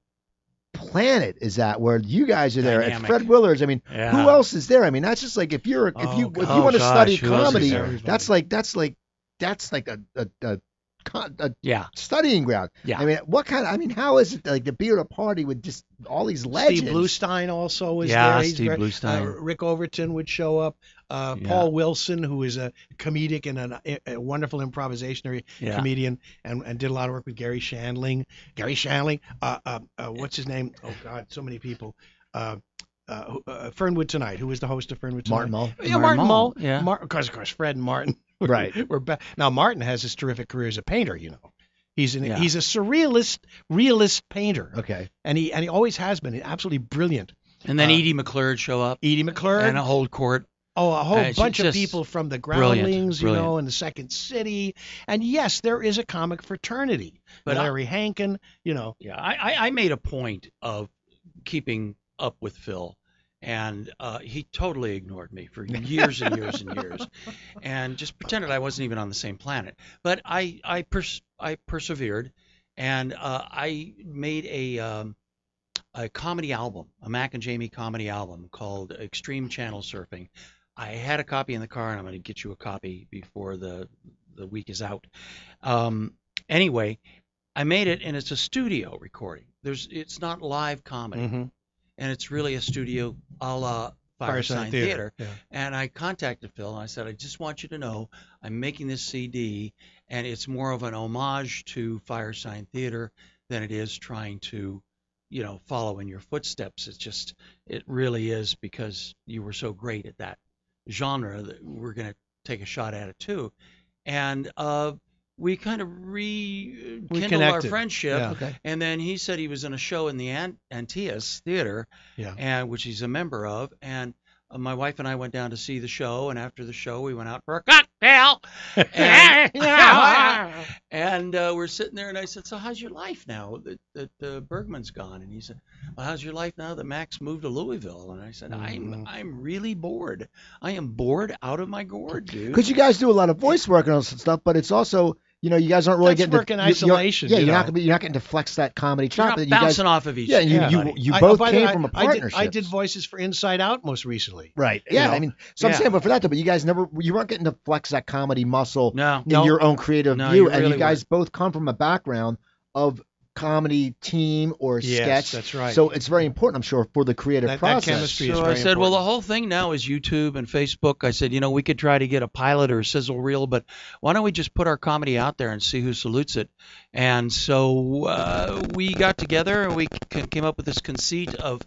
planet is that where you guys are there Dynamic. at Fred Willard's? I mean, yeah. who else is there? I mean, that's just like if you're if Oh, you if you oh, want to study gosh, who else is comedy, that's like that's like that's like a a, a, con- a Yeah, studying ground. Yeah. I mean, what kind? Of, I mean, how is it like to be at a party with just all these legends? Steve Bluestein also was Yeah, there. He's Steve very- Bluestein. Uh, Rick Overton would show up. Uh, Yeah. Paul Wilson, who is a comedic and an, a, a wonderful improvisationary yeah. comedian, and, and did a lot of work with Garry Shandling. Garry Shandling. Uh, uh, uh, what's his name? Oh God, so many people. Uh, uh, uh, Fernwood Tonight. Who was the host of Fernwood Tonight? Martin Mull. Yeah, Martin Martin Mull, Mull. yeah. Mar- of course, of course, Fred and Martin. Right. We're back now. Martin has his terrific career as a painter. You know, he's an, Yeah. he's a surrealist, realist painter, Okay. and he and he always has been. Absolutely brilliant. And then uh, Edie McClurg show up Edie McClurg. and a hold court. Oh, a whole Uh, bunch of people from the brilliant, Groundlings, you brilliant. know, and the Second City. And yes, there is a comic fraternity. But I- Larry Hankin, you know. Yeah, I, I, I made a point of keeping up with Phil, and uh, he totally ignored me for years and years and years, and just pretended I wasn't even on the same planet. But I I pers- I persevered, and uh, I made a um, a comedy album, a Mac and Jamie comedy album called Extreme Channel Surfing. I had a copy in the car, and I'm going to get you a copy before the the week is out. Um, anyway, I made it, and it's a studio recording. There's it's not live comedy, Mhm. And it's really a studio a la Firesign Theater. Yeah. And I contacted Phil and I said, I just want you to know I'm making this CD, and it's more of an homage to Firesign Theater than it is trying to, you know, follow in your footsteps. It's just, it really is because you were so great at that genre that we're going to take a shot at it too. And uh, we kind of rekindled our friendship. Yeah. Okay. And then he said he was in a show in the Ant- Theater, Yeah. and which he's a member of. And my wife and I went down to see the show, and after the show, we went out for a cocktail. and and uh, we're sitting there, and I said, "So how's your life now that that uh, Bergman's gone?" And he said, "Well, how's your life now that Max moved to Louisville?" And I said, "I'm Mhm. I'm really bored. I am bored out of my gourd, dude." Because you guys do a lot of voice work and all this stuff, but it's also, you know, you guys aren't really That's getting work to, in you- you're- Yeah, you you're not know. gonna you're not getting to flex that comedy You're chop not that you guys. bouncing off of each Yeah, other. you Yeah, you, buddy. you I- oh, both the came way, from a I did, partnership. I did voices for Inside Out most recently. Right. you Yeah. know? I mean, so I'm saying, but for that though, but you guys never, you weren't getting to flex that comedy muscle No. in No. your own creative No, view, you and you guys both come from a background of comedy team or Yes, sketch. that's right. So it's very important, I'm sure, for the creative That- that process. chemistry is So I very said, well, the whole thing now is YouTube and Facebook. I said, you know, we could try to get a pilot or a sizzle reel, but why don't we just put our comedy out there and see who salutes it? And so uh, we got together and we c- came up with this conceit of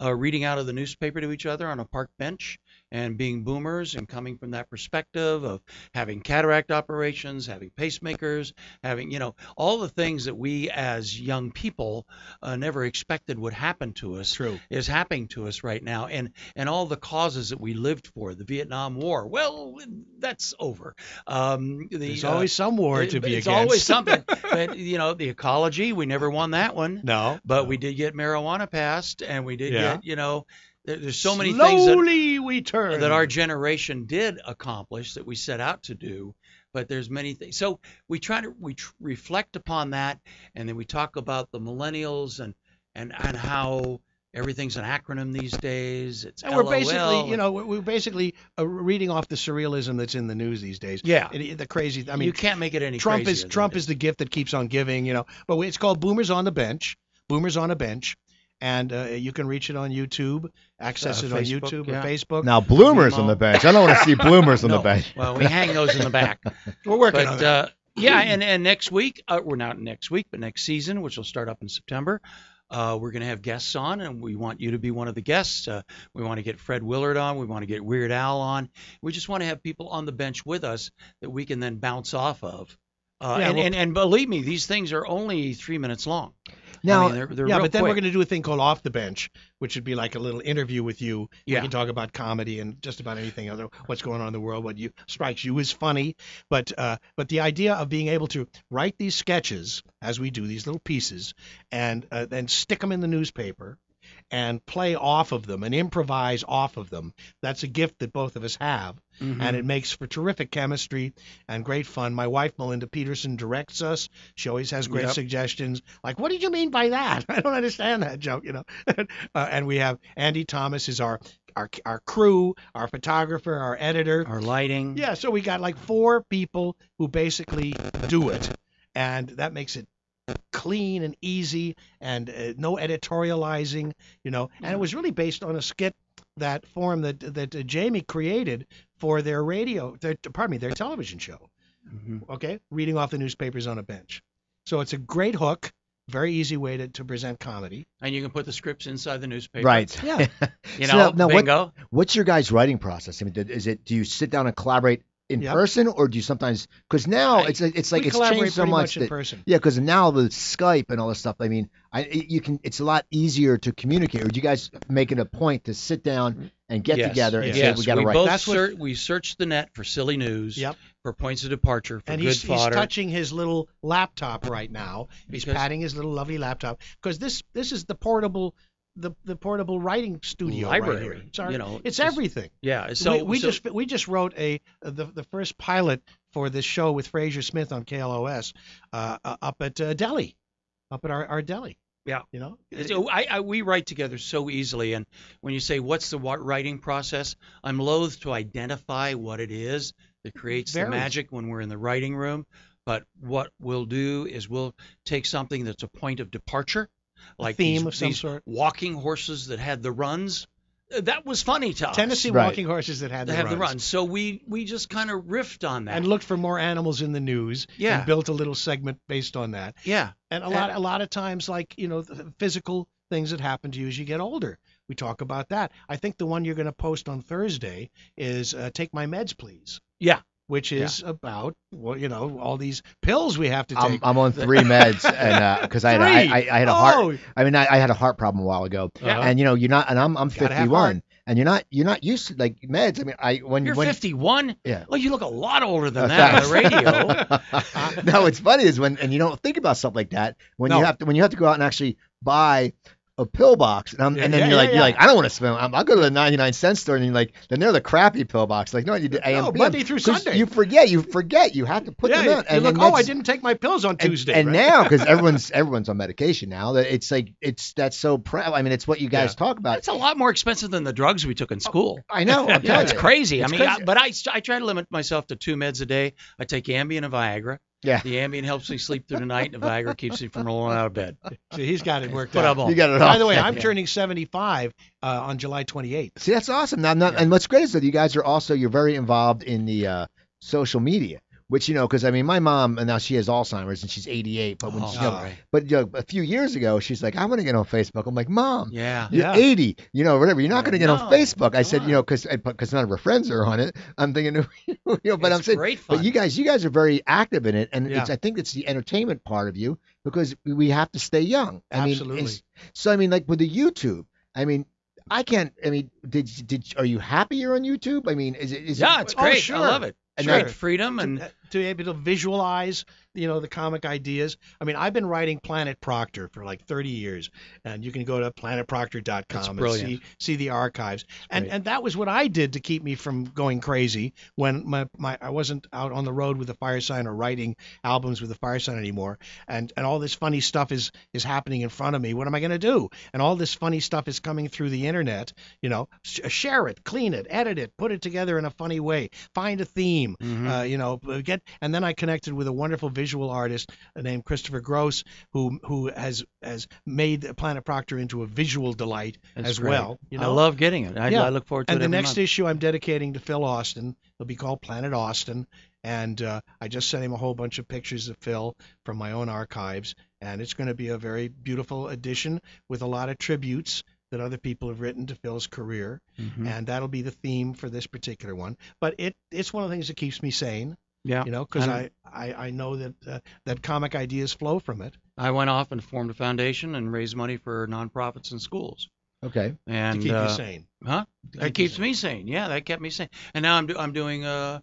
uh, reading out of the newspaper to each other on a park bench and being boomers and coming from that perspective of having cataract operations, having pacemakers, having, you know, all the things that we as young people uh, never expected would happen to us True. is happening to us right now and and all the causes that we lived for the vietnam war well that's over um the, There's uh, always some war to be it's against. always something but you know the ecology we never won that one no. but we did get marijuana passed and we did Yeah. get you know there, there's so many things that we turn. that our generation did accomplish that we set out to do but there's many things so we try to we tr- reflect upon that and then we talk about the millennials and and and how everything's an acronym these days it's And we're LOL, basically, you know, we're we're basically uh, reading off the surrealism that's in the news these days. yeah It- the crazy. I mean, you can't make it any Trump is Trump is the gift that keeps on giving, you know. But it's called Boomers on the Bench. Boomers on a Bench, and uh, you can reach it on YouTube, access Uh, it on YouTube yeah. or Facebook. Now, bloomers on the bench. I don't want to see bloomers on the bench. well we hang those in the back We're working on but that. uh, yeah, and and next week, uh, we're not next week, but next season, which will start up in September. Uh, we're going to have guests on, and we want you to be one of the guests. Uh, we want to get Fred Willard on. We want to get Weird Al on. We just want to have people on the bench with us that we can then bounce off of. Uh, Yeah, and, well- and and believe me, these things are only three minutes long. Now, I mean, they're, they're yeah, but then we're going to do a thing called off the bench, which would be like a little interview with you. Yeah. We can talk about comedy and just about anything other, what's going on in the world, what you strikes you as funny. But uh, but the idea of being able to write these sketches as we do these little pieces and uh, then stick them in the newspaper and play off of them and improvise off of them. That's a gift that both of us have Mhm. and it makes for terrific chemistry and great fun. My wife Melinda Peterson directs us. She always has great Yep. suggestions. Like, what did you mean by that? I don't understand that joke, you know. uh, and we have Andy Thomas is our our our crew, our photographer, our editor. our lighting. Yeah, so we got like four people who basically do it, and that makes it clean and easy and uh, no editorializing, you know. And it was really based on a skit that form that that uh, Jamie created for their radio, their, pardon me, their television show. Mhm. Okay, reading off the newspapers on a bench. So it's a great hook, very easy way to, to present comedy. And you can put the scripts inside the newspaper. right. Yeah. You So know, now- now what- What's your guys' writing process? I mean, is it do you sit down and collaborate in Yep. person, or do you sometimes? Because now I- it's it's like it's changed so pretty much much in that person. yeah, because now with Skype and all this stuff, I mean, I you can it's a lot easier to communicate. Or do you guys make it a point to sit down and get Yes, together and yes. say we got to we write? both That's what- search, we searched the net for silly news, Yep. for points of departure, for and good he's, he's touching his little laptop right now. He's Because- patting his little lovely laptop because this this is the portable the the portable writing studio right Library, here. It's, our, you know, it's just- everything. Yeah. So we, we so- just we just wrote a the the first pilot for this show with Frazer Smith on KLOS uh, uh, up at uh, Delhi, up at our, our Delhi. Yeah. You know. So I, I we write together so easily, and when you say what's the writing process, I'm loath to identify what it is that creates the magic when we're in the writing room. But what we'll do is we'll take something that's a point of departure, like theme these, of some these sort. walking horses that had the runs. Uh, That was funny to us. Tennessee Right. walking horses that had They the have runs. the runs. So we we just kind of riffed on that. And looked for more animals in the news. Yeah. And built a little segment based on that. yeah. And a lot, a lot of times, like you know, the physical things that happen to you as you get older. We talk about that. I think the one you're going to post on Thursday is uh, "Take My Meds, Please." Yeah. Which is about well, you know, all these pills we have to I'm, take. I'm on three meds, and because I had a, I, I, I had a heart. Oh, I mean, I, I had a heart problem a while ago, Yeah. and you know, you're not, and I'm I'm 51, and you're not you're not used to like meds. I mean, I when You're when 51. Yeah. Well, you look a lot older than Uh, that on the radio. no, what's funny is when and you don't think about stuff like that when No. you have to when you have to go out and actually buy a pill box and, I'm, Yeah, and then yeah, you're yeah, like you're yeah. like I don't want to spend I'm, I'll go to the 99 cent store and you're like then they're the crappy pill box like no you did AM No, PM. Monday through 'Cause Sunday. You forget you forget you have to put yeah, them you, out you and look. then Oh, I didn't take my pills on Tuesday. and right? now because everyone's everyone's on medication now that it's like it's that's so proud I mean it's what you guys Yeah. talk about It's a lot more expensive than the drugs we took in oh, school. I know I'm Yeah, it's crazy. It's I mean, I, but I, I try to limit myself to two meds a day. I take Ambien and Viagra. Yeah. The Ambien helps me sleep through the night, and the Viagra keeps me from rolling out of bed. See, he's got it worked But out. I'm on. you got it all. By the way. I'm Yeah. turning 75 uh, on July 28th. See, that's awesome. Now, now Yeah. and what's great is that you guys are also you're very involved in the uh, social media, which you know, because I mean, my mom and now she has Alzheimer's and she's 88, but when Oh, she, you know, sorry. but you know, a few years ago, she's like, I want to get on Facebook. I'm like, Mom, Yeah. you're Yeah. 80, you know, whatever. You're not going to get no, on Facebook. I said, come you know, because because none of her friends are on it. I'm thinking, you know, but It's I'm saying, great fun. but you guys, you guys are very active in it, and Yeah. it's, I think it's the entertainment part of you because we have to stay young. I mean, Absolutely. it's- so I mean, like with the YouTube, I mean, I can't. I mean, did did are you happy you're on YouTube? I mean, is it is yeah, it, it's Oh, great. sure. I love it. And that- freedom and to, be able to visualize, you know, the comic ideas. I mean, I've been writing Planet Proctor for like 30 years, and you can go to planetproctor.com and see see the archives. And great. and that was what I did to keep me from going crazy when my, my I wasn't out on the road with the Firesign or writing albums with the Firesign anymore. And and all this funny stuff is is happening in front of me. What am I going to do? And all this funny stuff is coming through the internet. You know, sh- share it, clean it, edit it, put it together in a funny way, find a theme Mhm. uh, you know, uh, get and then I connected with a wonderful visual artist named Christopher Gross, who who has has made Planet Proctor into a visual delight That's as great. well. You know, I love getting it. I, Yeah. I look forward to and it And the next month. issue I'm dedicating to Phil Austin. It'll be called Planet Austin, and uh, I just sent him a whole bunch of pictures of Phil from my own archives, and it's going to be a very beautiful edition with a lot of tributes that other people have written to Phil's career Mhm. and that'll be the theme for this particular one. But it it's one of the things that keeps me sane, Yeah. you know, because I, I I know that uh, that comic ideas flow from it. I went off and formed a foundation and raised money for nonprofits and schools. okay? And to keep uh, you sane. Huh? keep That you keeps sane. me sane. Yeah, that kept me sane. And now I'm do- I'm doing uh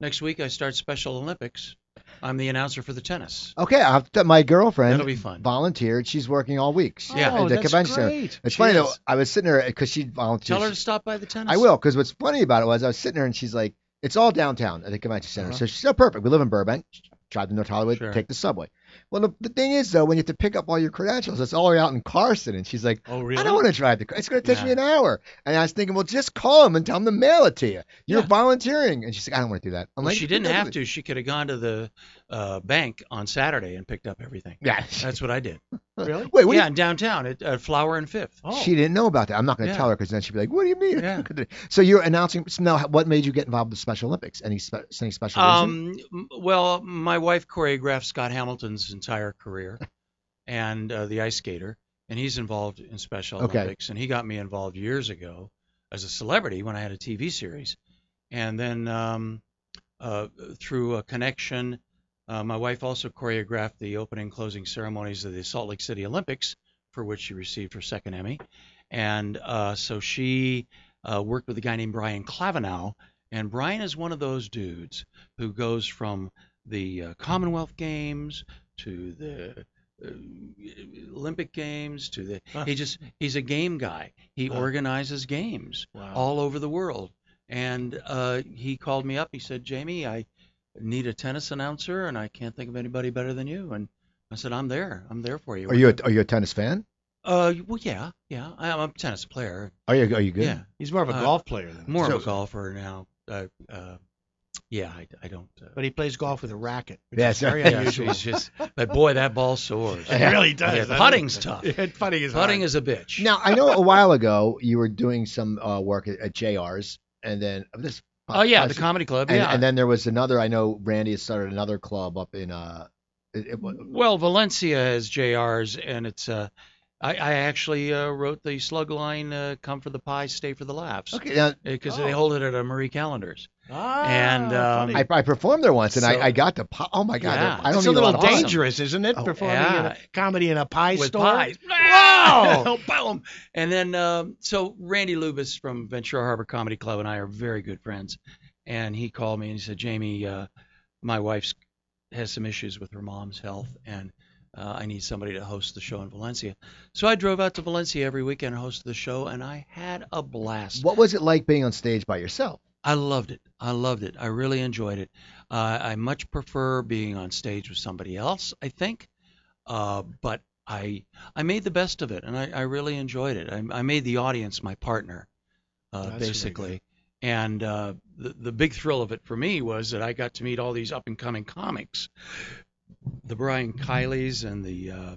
next week I start Special Olympics. I'm the announcer for the tennis. Okay, I have to, my girlfriend That'll be fun. volunteered. She's working all weeks. Yeah. at oh, the that's convention great. It's She funny though. I was sitting there because she volunteered. Tell her to stop by the tennis. I will, because what's funny about it was I was sitting there and she's like, it's all downtown at the convention center. Uh-huh. So she's so perfect. We live in Burbank. Drive to North Hollywood, Sure. take the subway. Well, the, the thing is though, when you have to pick up all your credentials, it's all the way out in Carson, and she's like, Oh, really? I don't want to drive the car. It's going to take me an hour. And I was thinking, well, just call them and tell them to mail it to you. You're Yeah. volunteering. And she's like, I don't want to do that. I'm Well, like, she didn't have to. She could have gone to the uh, bank on Saturday and picked up everything. Yeah. That's what I did. Really? Wait, what yeah, you- in downtown at uh, Flower and Fifth. Oh, She didn't know about that. I'm not going to Yeah. tell her because then she'd be like, "What do you mean?" Yeah. so you're announcing. So now, what made you get involved with the Special Olympics? Any spe- any special reason? Um, well, my wife choreographed Scott Hamilton's entire career, and uh, the ice skater, and he's involved in Special Okay. Olympics, and he got me involved years ago as a celebrity when I had a TV series, and then um, uh, through a connection, uh, my wife also choreographed the opening and closing ceremonies of the Salt Lake City Olympics, for which she received her second Emmy, and uh, so she uh, worked with a guy named Brian Clavenow, and Brian is one of those dudes who goes from the uh, Commonwealth Games to the uh, Olympic Games to the Huh. he just he's a game guy. He Huh. organizes games wow. all over the world. And uh, he called me up. He said, "Jamie, I need a tennis announcer, and I can't think of anybody better than you." And I said, "I'm there. I'm there for you." are you a, are you a tennis fan? Uh, well, yeah, yeah. I'm a tennis player. Are you are you good? Yeah, He's more of a uh, golf player than more So- of a golfer now. Uh, uh, yeah, I, I don't. Uh, but he plays golf with a racket. Which Yeah, is so- very yeah, yeah, unusual. she's just, but boy, that ball soars. It really does. Yeah, putting's tough. Yeah, putting is Putting hard. is a bitch. Now I know a while ago you were doing some uh, work at, at JR's, and then this. Oh yeah, uh, the comedy club. and, yeah. and then there was another. I know Randy has started another club up in uh. It, it, Well, Valencia has JRs, and it's uh, I, I actually uh, wrote the slug line, uh, "Come for the pie, stay for the laughs," okay. Because Oh. they hold it at a Marie Callender's. Ah, And, um. I, I performed there once, and So- I, I got to. Po- oh my god! Yeah. I don't it's a little lot of awesome. dangerous, isn't it? Oh, Performing in a comedy in a pie with store. pies. Wow. Boom. And then, um, so Randy Lubis from Ventura Harbor Comedy Club and I are very good friends. And he called me and he said, Jamie, uh, my wife's has some issues with her mom's health, and uh, I need somebody to host the show in Valencia. So I drove out to Valencia every weekend and hosted the show, and I had a blast. What was it like being on stage by yourself? I loved it. I loved it. I really enjoyed it. Uh, I much prefer being on stage with somebody else. I think, uh, but I I made the best of it, and I, I really enjoyed it. I, I made the audience my partner, uh, That's really basically. And uh, the the big thrill of it for me was that I got to meet all these up and coming comics, the Brian Kileys and the uh,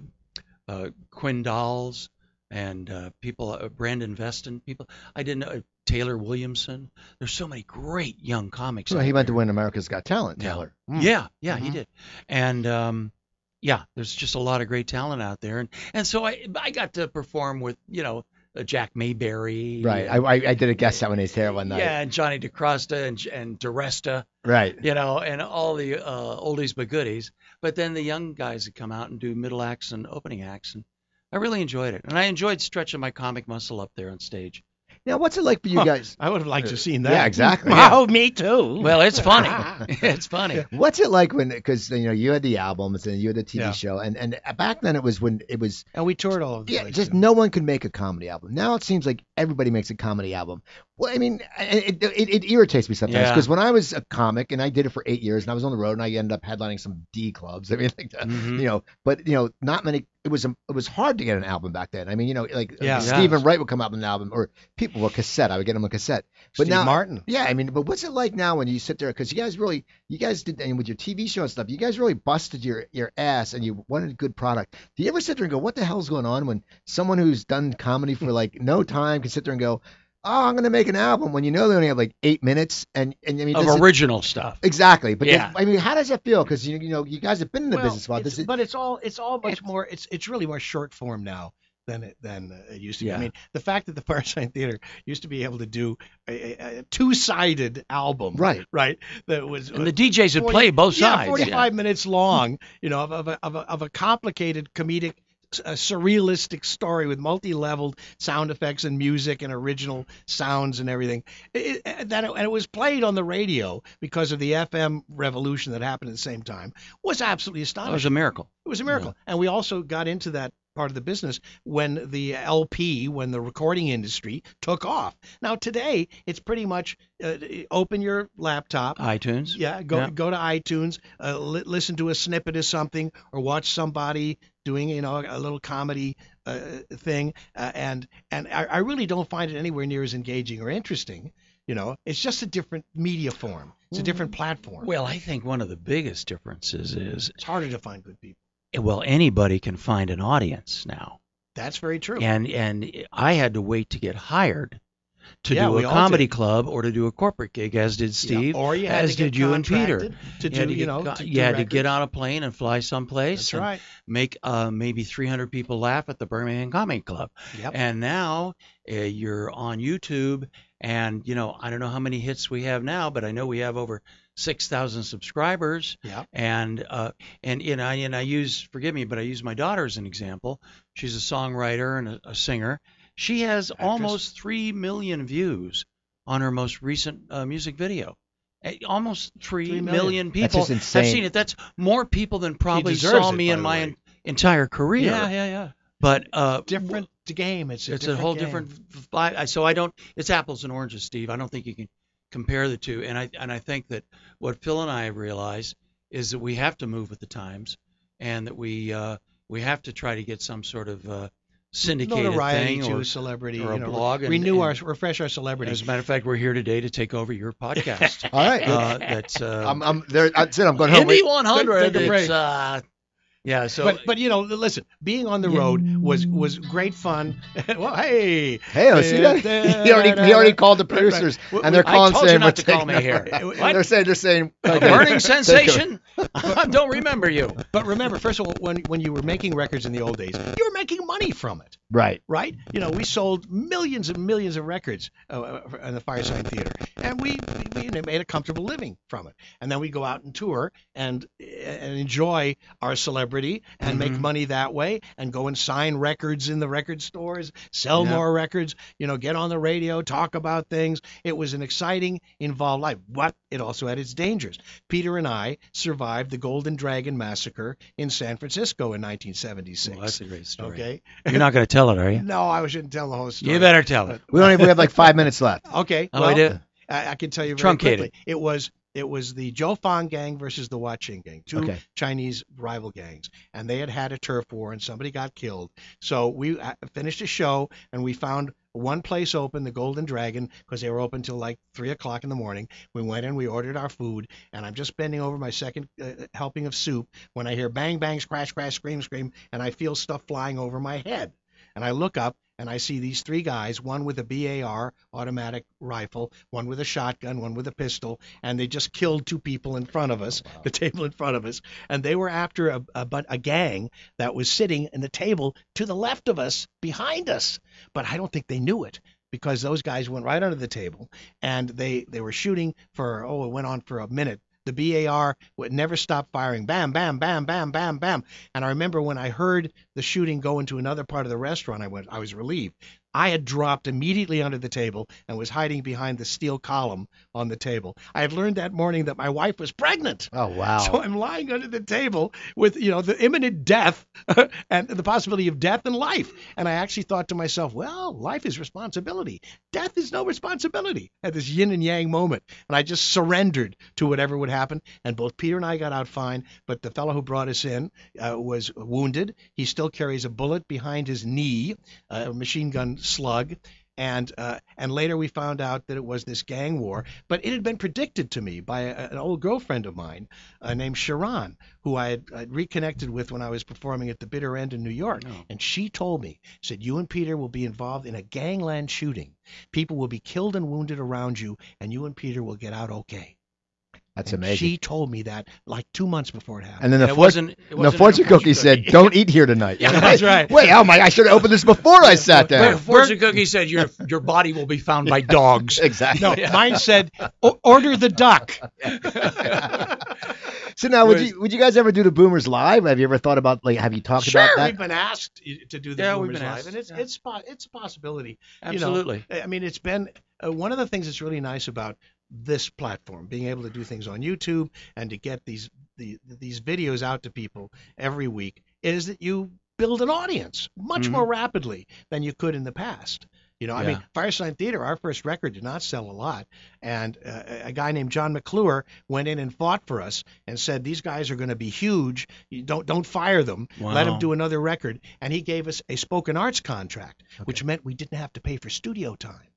uh, Quinn Dolls and uh, people, uh, Brandon Veston, people I didn't know, Taylor Williamson. There's so many great young comics. Well, he went to win America's Got Talent, Yeah. Taylor. Mm. Yeah, yeah, he Mhm. did. And um, yeah, there's just a lot of great talent out there, and and so I I got to perform with you know uh, Jack Mayberry. Right. I, and- I, I did a guest set when he was here one night. yeah, and Johnny DeCrosta and and DeResta, Right. you know, and all the uh, oldies but goodies. But then the young guys would come out and do middle acts and opening acts, and I really enjoyed it, and I enjoyed stretching my comic muscle up there on stage. Now, what's it like for you Huh. guys? I would have liked to have seen that. Yeah, exactly, Oh, me too. Well, it's funny. it's funny. What's it like when? Because you know you had the albums and you had the TV Yeah. show, and and back then it was when it was and we toured all of the yeah, place, just too. no one could make a comedy album. Now it seems like everybody makes a comedy album. Well, I mean, it, it, it irritates me sometimes Yeah. because when I was a comic and I did it for eight years and I was on the road and I ended up headlining some D clubs. I mean, like, that, Mhm. you know, but you know, not many. It was um, it was hard to get an album back then. I mean, you know, like uh, Yeah. Steven Yeah. Wright would come out with an album, or people were cassette. I would get them a cassette. But Steve now, Martin. yeah, I mean, but what's it like now when you sit there? Because you guys really, you guys did, and with your TV show and stuff, you guys really busted your your ass, and you wanted a good product. Do you ever sit there and go, "What the hell's going on?" When someone who's done comedy for like no time can sit there and go, "Oh, I'm gonna make an album," when you know they only have like eight minutes, and and I mean, Of does it- original stuff. exactly. But Yeah. does- I mean, how does that feel? Because you you know you guys have been in the Well, business a while. it's- Does it, but it's all it's all much It's- more. It's it's really more short form now than it than uh, it used to be. I mean, the fact that the Firesign Theater used to be able to do a, a, a two-sided album, right? right? That was And the DJs would 40 play both yeah, sides. 45 minutes long, you know, of, of, a, of, a, of a complicated comedic, uh, surrealistic story with multi-leveled sound effects and music and original sounds and everything. It, it- that it, and it was played on the radio because of the FM revolution that happened at the same time was absolutely That was astonishing. a miracle. It was a miracle. And we also got into that part of the business when the LP, when the recording industry took off. Now today, it's pretty much uh, open your laptop, iTunes. yeah, go Yeah. go to iTunes, uh, li- listen to a snippet of something, or watch somebody doing you know a little comedy uh, thing, uh, and and I, I really don't find it anywhere near as engaging or interesting. You know, it's just a different media form. It's a different platform. Well, I think one of the biggest differences is, it's harder to find good people. well, anybody can find an audience now, That's very true. and and I had to wait to get hired to Yeah, do a comedy club or to do a corporate gig, as did Yeah, Steve. or you as did you and Peter. to You had do, to you get know, to you had to get on a plane and fly someplace That's and right. make uh, maybe 300 people laugh at the Birmingham Comedy Club. Yep. And now uh, you're on YouTube, and you know I don't know how many hits we have now, but I know we have over 6,000 subscribers. Yep. And uh, and you know and I use forgive me, but I use my daughter as an example. She's a songwriter and a, a singer. She has Actress. almost three million views on her most recent uh, music video. Almost three Three million. million people have seen it. That's more people than probably saw it, me in my en- entire career. Yeah, yeah, yeah. But uh, Different game. It's a, it's a whole game. different. f- I, I- so I don't. It's apples and oranges, Steve. I don't think you can compare the two. And I and I think that what Phil and I have realized is that we have to move with the times, and that we uh, we have to try to get some sort of uh, syndicated notoriety thing to or, celebrity. or a you know, blog. and- renew our, refresh our celebrity. As a matter of fact, we're here today to take over your podcast. All right. uh, that's uh, I'm, I'm there. That's it. I'm going home. Indy Wait, 100. take a break. It's uh, Yeah. So but but you know, listen, being on the road was was great fun. well, hey, Hey, I see that. he already he already called the Right, right. producers, and they're calling I calling told you saying not to call me here. What? They're saying they're saying a okay, burning sensation. I don't remember you. But remember, first of all, when when you were making records in the old days, you were making money from it. Right. right? You know, we sold millions and millions of records uh, uh, in the Firesign Theater, and we, we we made a comfortable living from it. And then we go out and tour and and enjoy our celebrity and make Mhm. money that way, and go and sign records in the record stores, sell Yeah. more records. You know, get on the radio, talk about things. It was an exciting, involved life, but it also had its dangers. Peter and I survived the Golden Dragon massacre in San Francisco in 1976. Well, that's a great story. okay. You're not going to tell it, are you? No, I shouldn't tell the whole story. You better tell it. We only we have like five minutes left. Okay. Oh, well, I do. I, I can tell you very Truncated. quickly. It was it was the Joe Fong gang versus the Wah Ching gang, two Okay. Chinese rival gangs, and they had had a turf war, and somebody got killed. So we uh, finished a show, and we found one place open, the Golden Dragon, because they were open till like three o'clock in the morning. We went in, we ordered our food, and I'm just bending over my second uh, helping of soup when I hear bang bang, crash crash, scream scream, and I feel stuff flying over my head. And I look up and I see these three guys, one with a BAR automatic rifle, one with a shotgun, one with a pistol, and they just killed two people in front of us, the table in front of us, and they were after a, a but a gang that was sitting in the table to the left of us, behind us. But I don't think they knew it because those guys went right under the table and they they were shooting for oh it went on for a minute. The BAR would never stop firing, bam, bam, bam, bam, bam, bam. And I remember when I heard the shooting go into another part of the restaurant, I went, I was relieved. I had dropped immediately under the table and was hiding behind the steel column on the table. I had learned that morning that my wife was pregnant. Oh wow. So I'm lying under the table with, you know, the imminent death and the possibility of death and life. And I actually thought to myself, well, life is responsibility. Death is no responsibility at this yin and yang moment. And I just surrendered to whatever would happen. And both Peter and I got out fine. But the fellow who brought us in uh, was wounded. He still carries a bullet behind his knee, a machine gun slug. And uh, and later we found out that it was this gang war, but it had been predicted to me by a, an old girlfriend of mine uh, named Sharon, who I had I'd reconnected with when I was performing at the Bitter End in New York. Oh. And she told me, said, you and Peter will be involved in a gangland shooting. People will be killed and wounded around you, and you and Peter will get out okay. That's And amazing. She told me that like two months before it happened. and then the it fortune, wasn't. It wasn't in fortune a cookie said, "Don't eat here tonight." Yeah, that's right. Wait, oh my! I should have opened this before I sat But down. fortune cookie said your your body will be found by dogs. exactly. no, mine said, order the duck. So now, would you would you guys ever do the Boomers live? Have you ever thought about like have you talked sure, about that? Sure, we've been asked to do the Yeah, we've Boomers been live, asked, and it's yeah. it's it's a possibility. you know, Absolutely. I mean, it's been uh, one of the things that's really nice about this platform, being able to do things on YouTube and to get these the, these videos out to people every week, is that you build an audience much Mhm. more rapidly than you could in the past. You know, I mean, Yeah. Firesign Theater, our first record did not sell a lot, and uh, a guy named John McClure went in and fought for us and said these guys are going to be huge. You don't don't fire them. Let them do another record, and he gave us a spoken arts contract, which meant we didn't have to pay for studio time.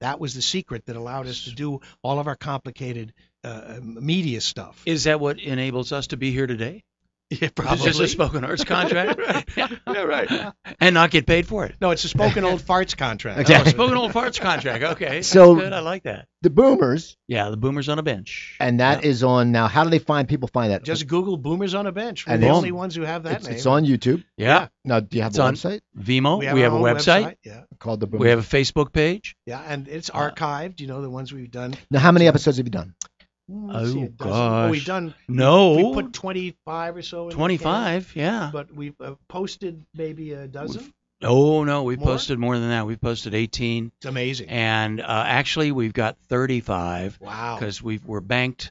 That was the secret that allowed us to do all of our complicated uh, media stuff. Is that what enables us to be here today? Yeah, It's just a spoken arts contract, yeah, right. and not get paid for it. No, it's a spoken old farts contract. Okay. Oh, spoken old farts contract. Okay, So- that's good. I like that. The Boomers, Yeah, the boomers on a bench. and that is on now. How do they find people find that? Just Google "Boomers on a Bench." We're And the only ones who have that it's, name. it's on YouTube. yeah, Now, do you have It's a on- website Vimo. We have, our a own website. Yeah, called the Boomers? We have a Facebook page. yeah, and it's archived. You know the ones we've done. now, how many episodes have you done? Mm, Oh. Oh, we've done. No, We put 25 or so. In the can, 25. Yeah. but we've uh, posted maybe a dozen. Oh no, we More? posted more than that. We've posted 18, It's amazing. and uh, actually we've got 35 wow. because we we're banked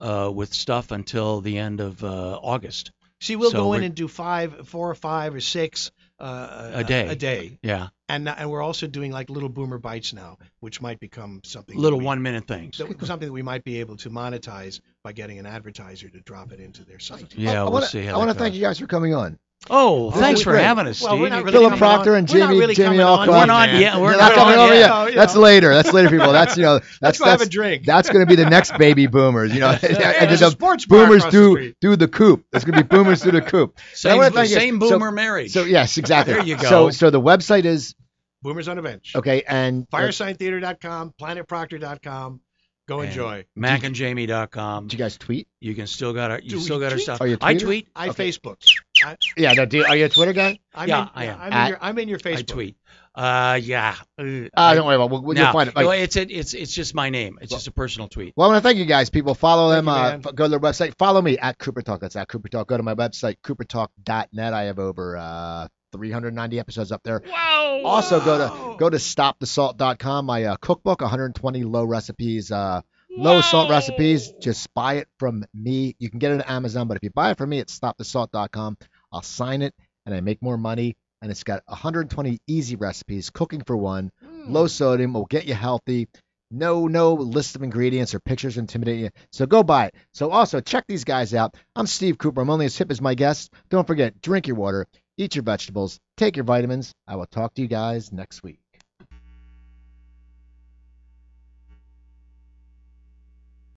uh, with stuff until the end of uh, August. See, we'll so go in and do five, four or five or six uh, A day. A day, Yeah, and and we're also doing like little boomer bites now, which might become something. little we- one minute things. that- something that we might be able to monetize by getting an advertiser to drop it into their site. Yeah, I, I we'll wanna, see. I want to thank you guys for coming on. Oh, This thanks for great. having us, Well, Steve. we're not really Philip coming Proctor on- and we're not really Jamie coming Alcroft. on We're not yet. We're not not coming on over yet. yet. No, That's know. later. That's later, people. That's you know Let's that's have a that's drink. that's going to be the next baby boomers. You know, and the sports boomers do do the coop. It's going to be boomers do the coop. Same, I wanna same So- boomer marriage. So yes, exactly. There you go. So so the website is Boomers on the bench. okay, and Firesigntheater.com, planetproctor.com. Go And enjoy. MacandJamie.com. did you guys tweet? You can still got our, you still got our stuff. Oh, I tweet. I Facebook. I, Yeah, no, do, are you a Twitter guy? I'm Yeah, in, I am. I'm in, your, I'm in your Facebook. I tweet. Uh, yeah. Uh, I- don't worry about. it. We'll, we'll no, find it. no, it's a, it's it's just my name. It's just a personal tweet. well, I want to thank you guys. People follow Thank them. you, uh, go to their website. Follow me at Cooper Talk. That's at Cooper Talk. Go to my website coopertalk.net. I have over uh, 390 episodes up there. Wow. Also, go to go to stopthesalt.com. My uh, cookbook, 120 low recipes, uh, low salt recipes. Just buy it from me. You can get it at Amazon, but if you buy it from me, it's stopthesalt.com. I'll sign it, and I make more money. And it's got 120 easy recipes, cooking for one, hmm. low sodium, will get you healthy. No, no list of ingredients or pictures intimidating you. So go buy it. So also check these guys out. I'm Steve Cooper. I'm only as hip as my guests. Don't forget, drink your water, eat your vegetables, take your vitamins. I will talk to you guys next week.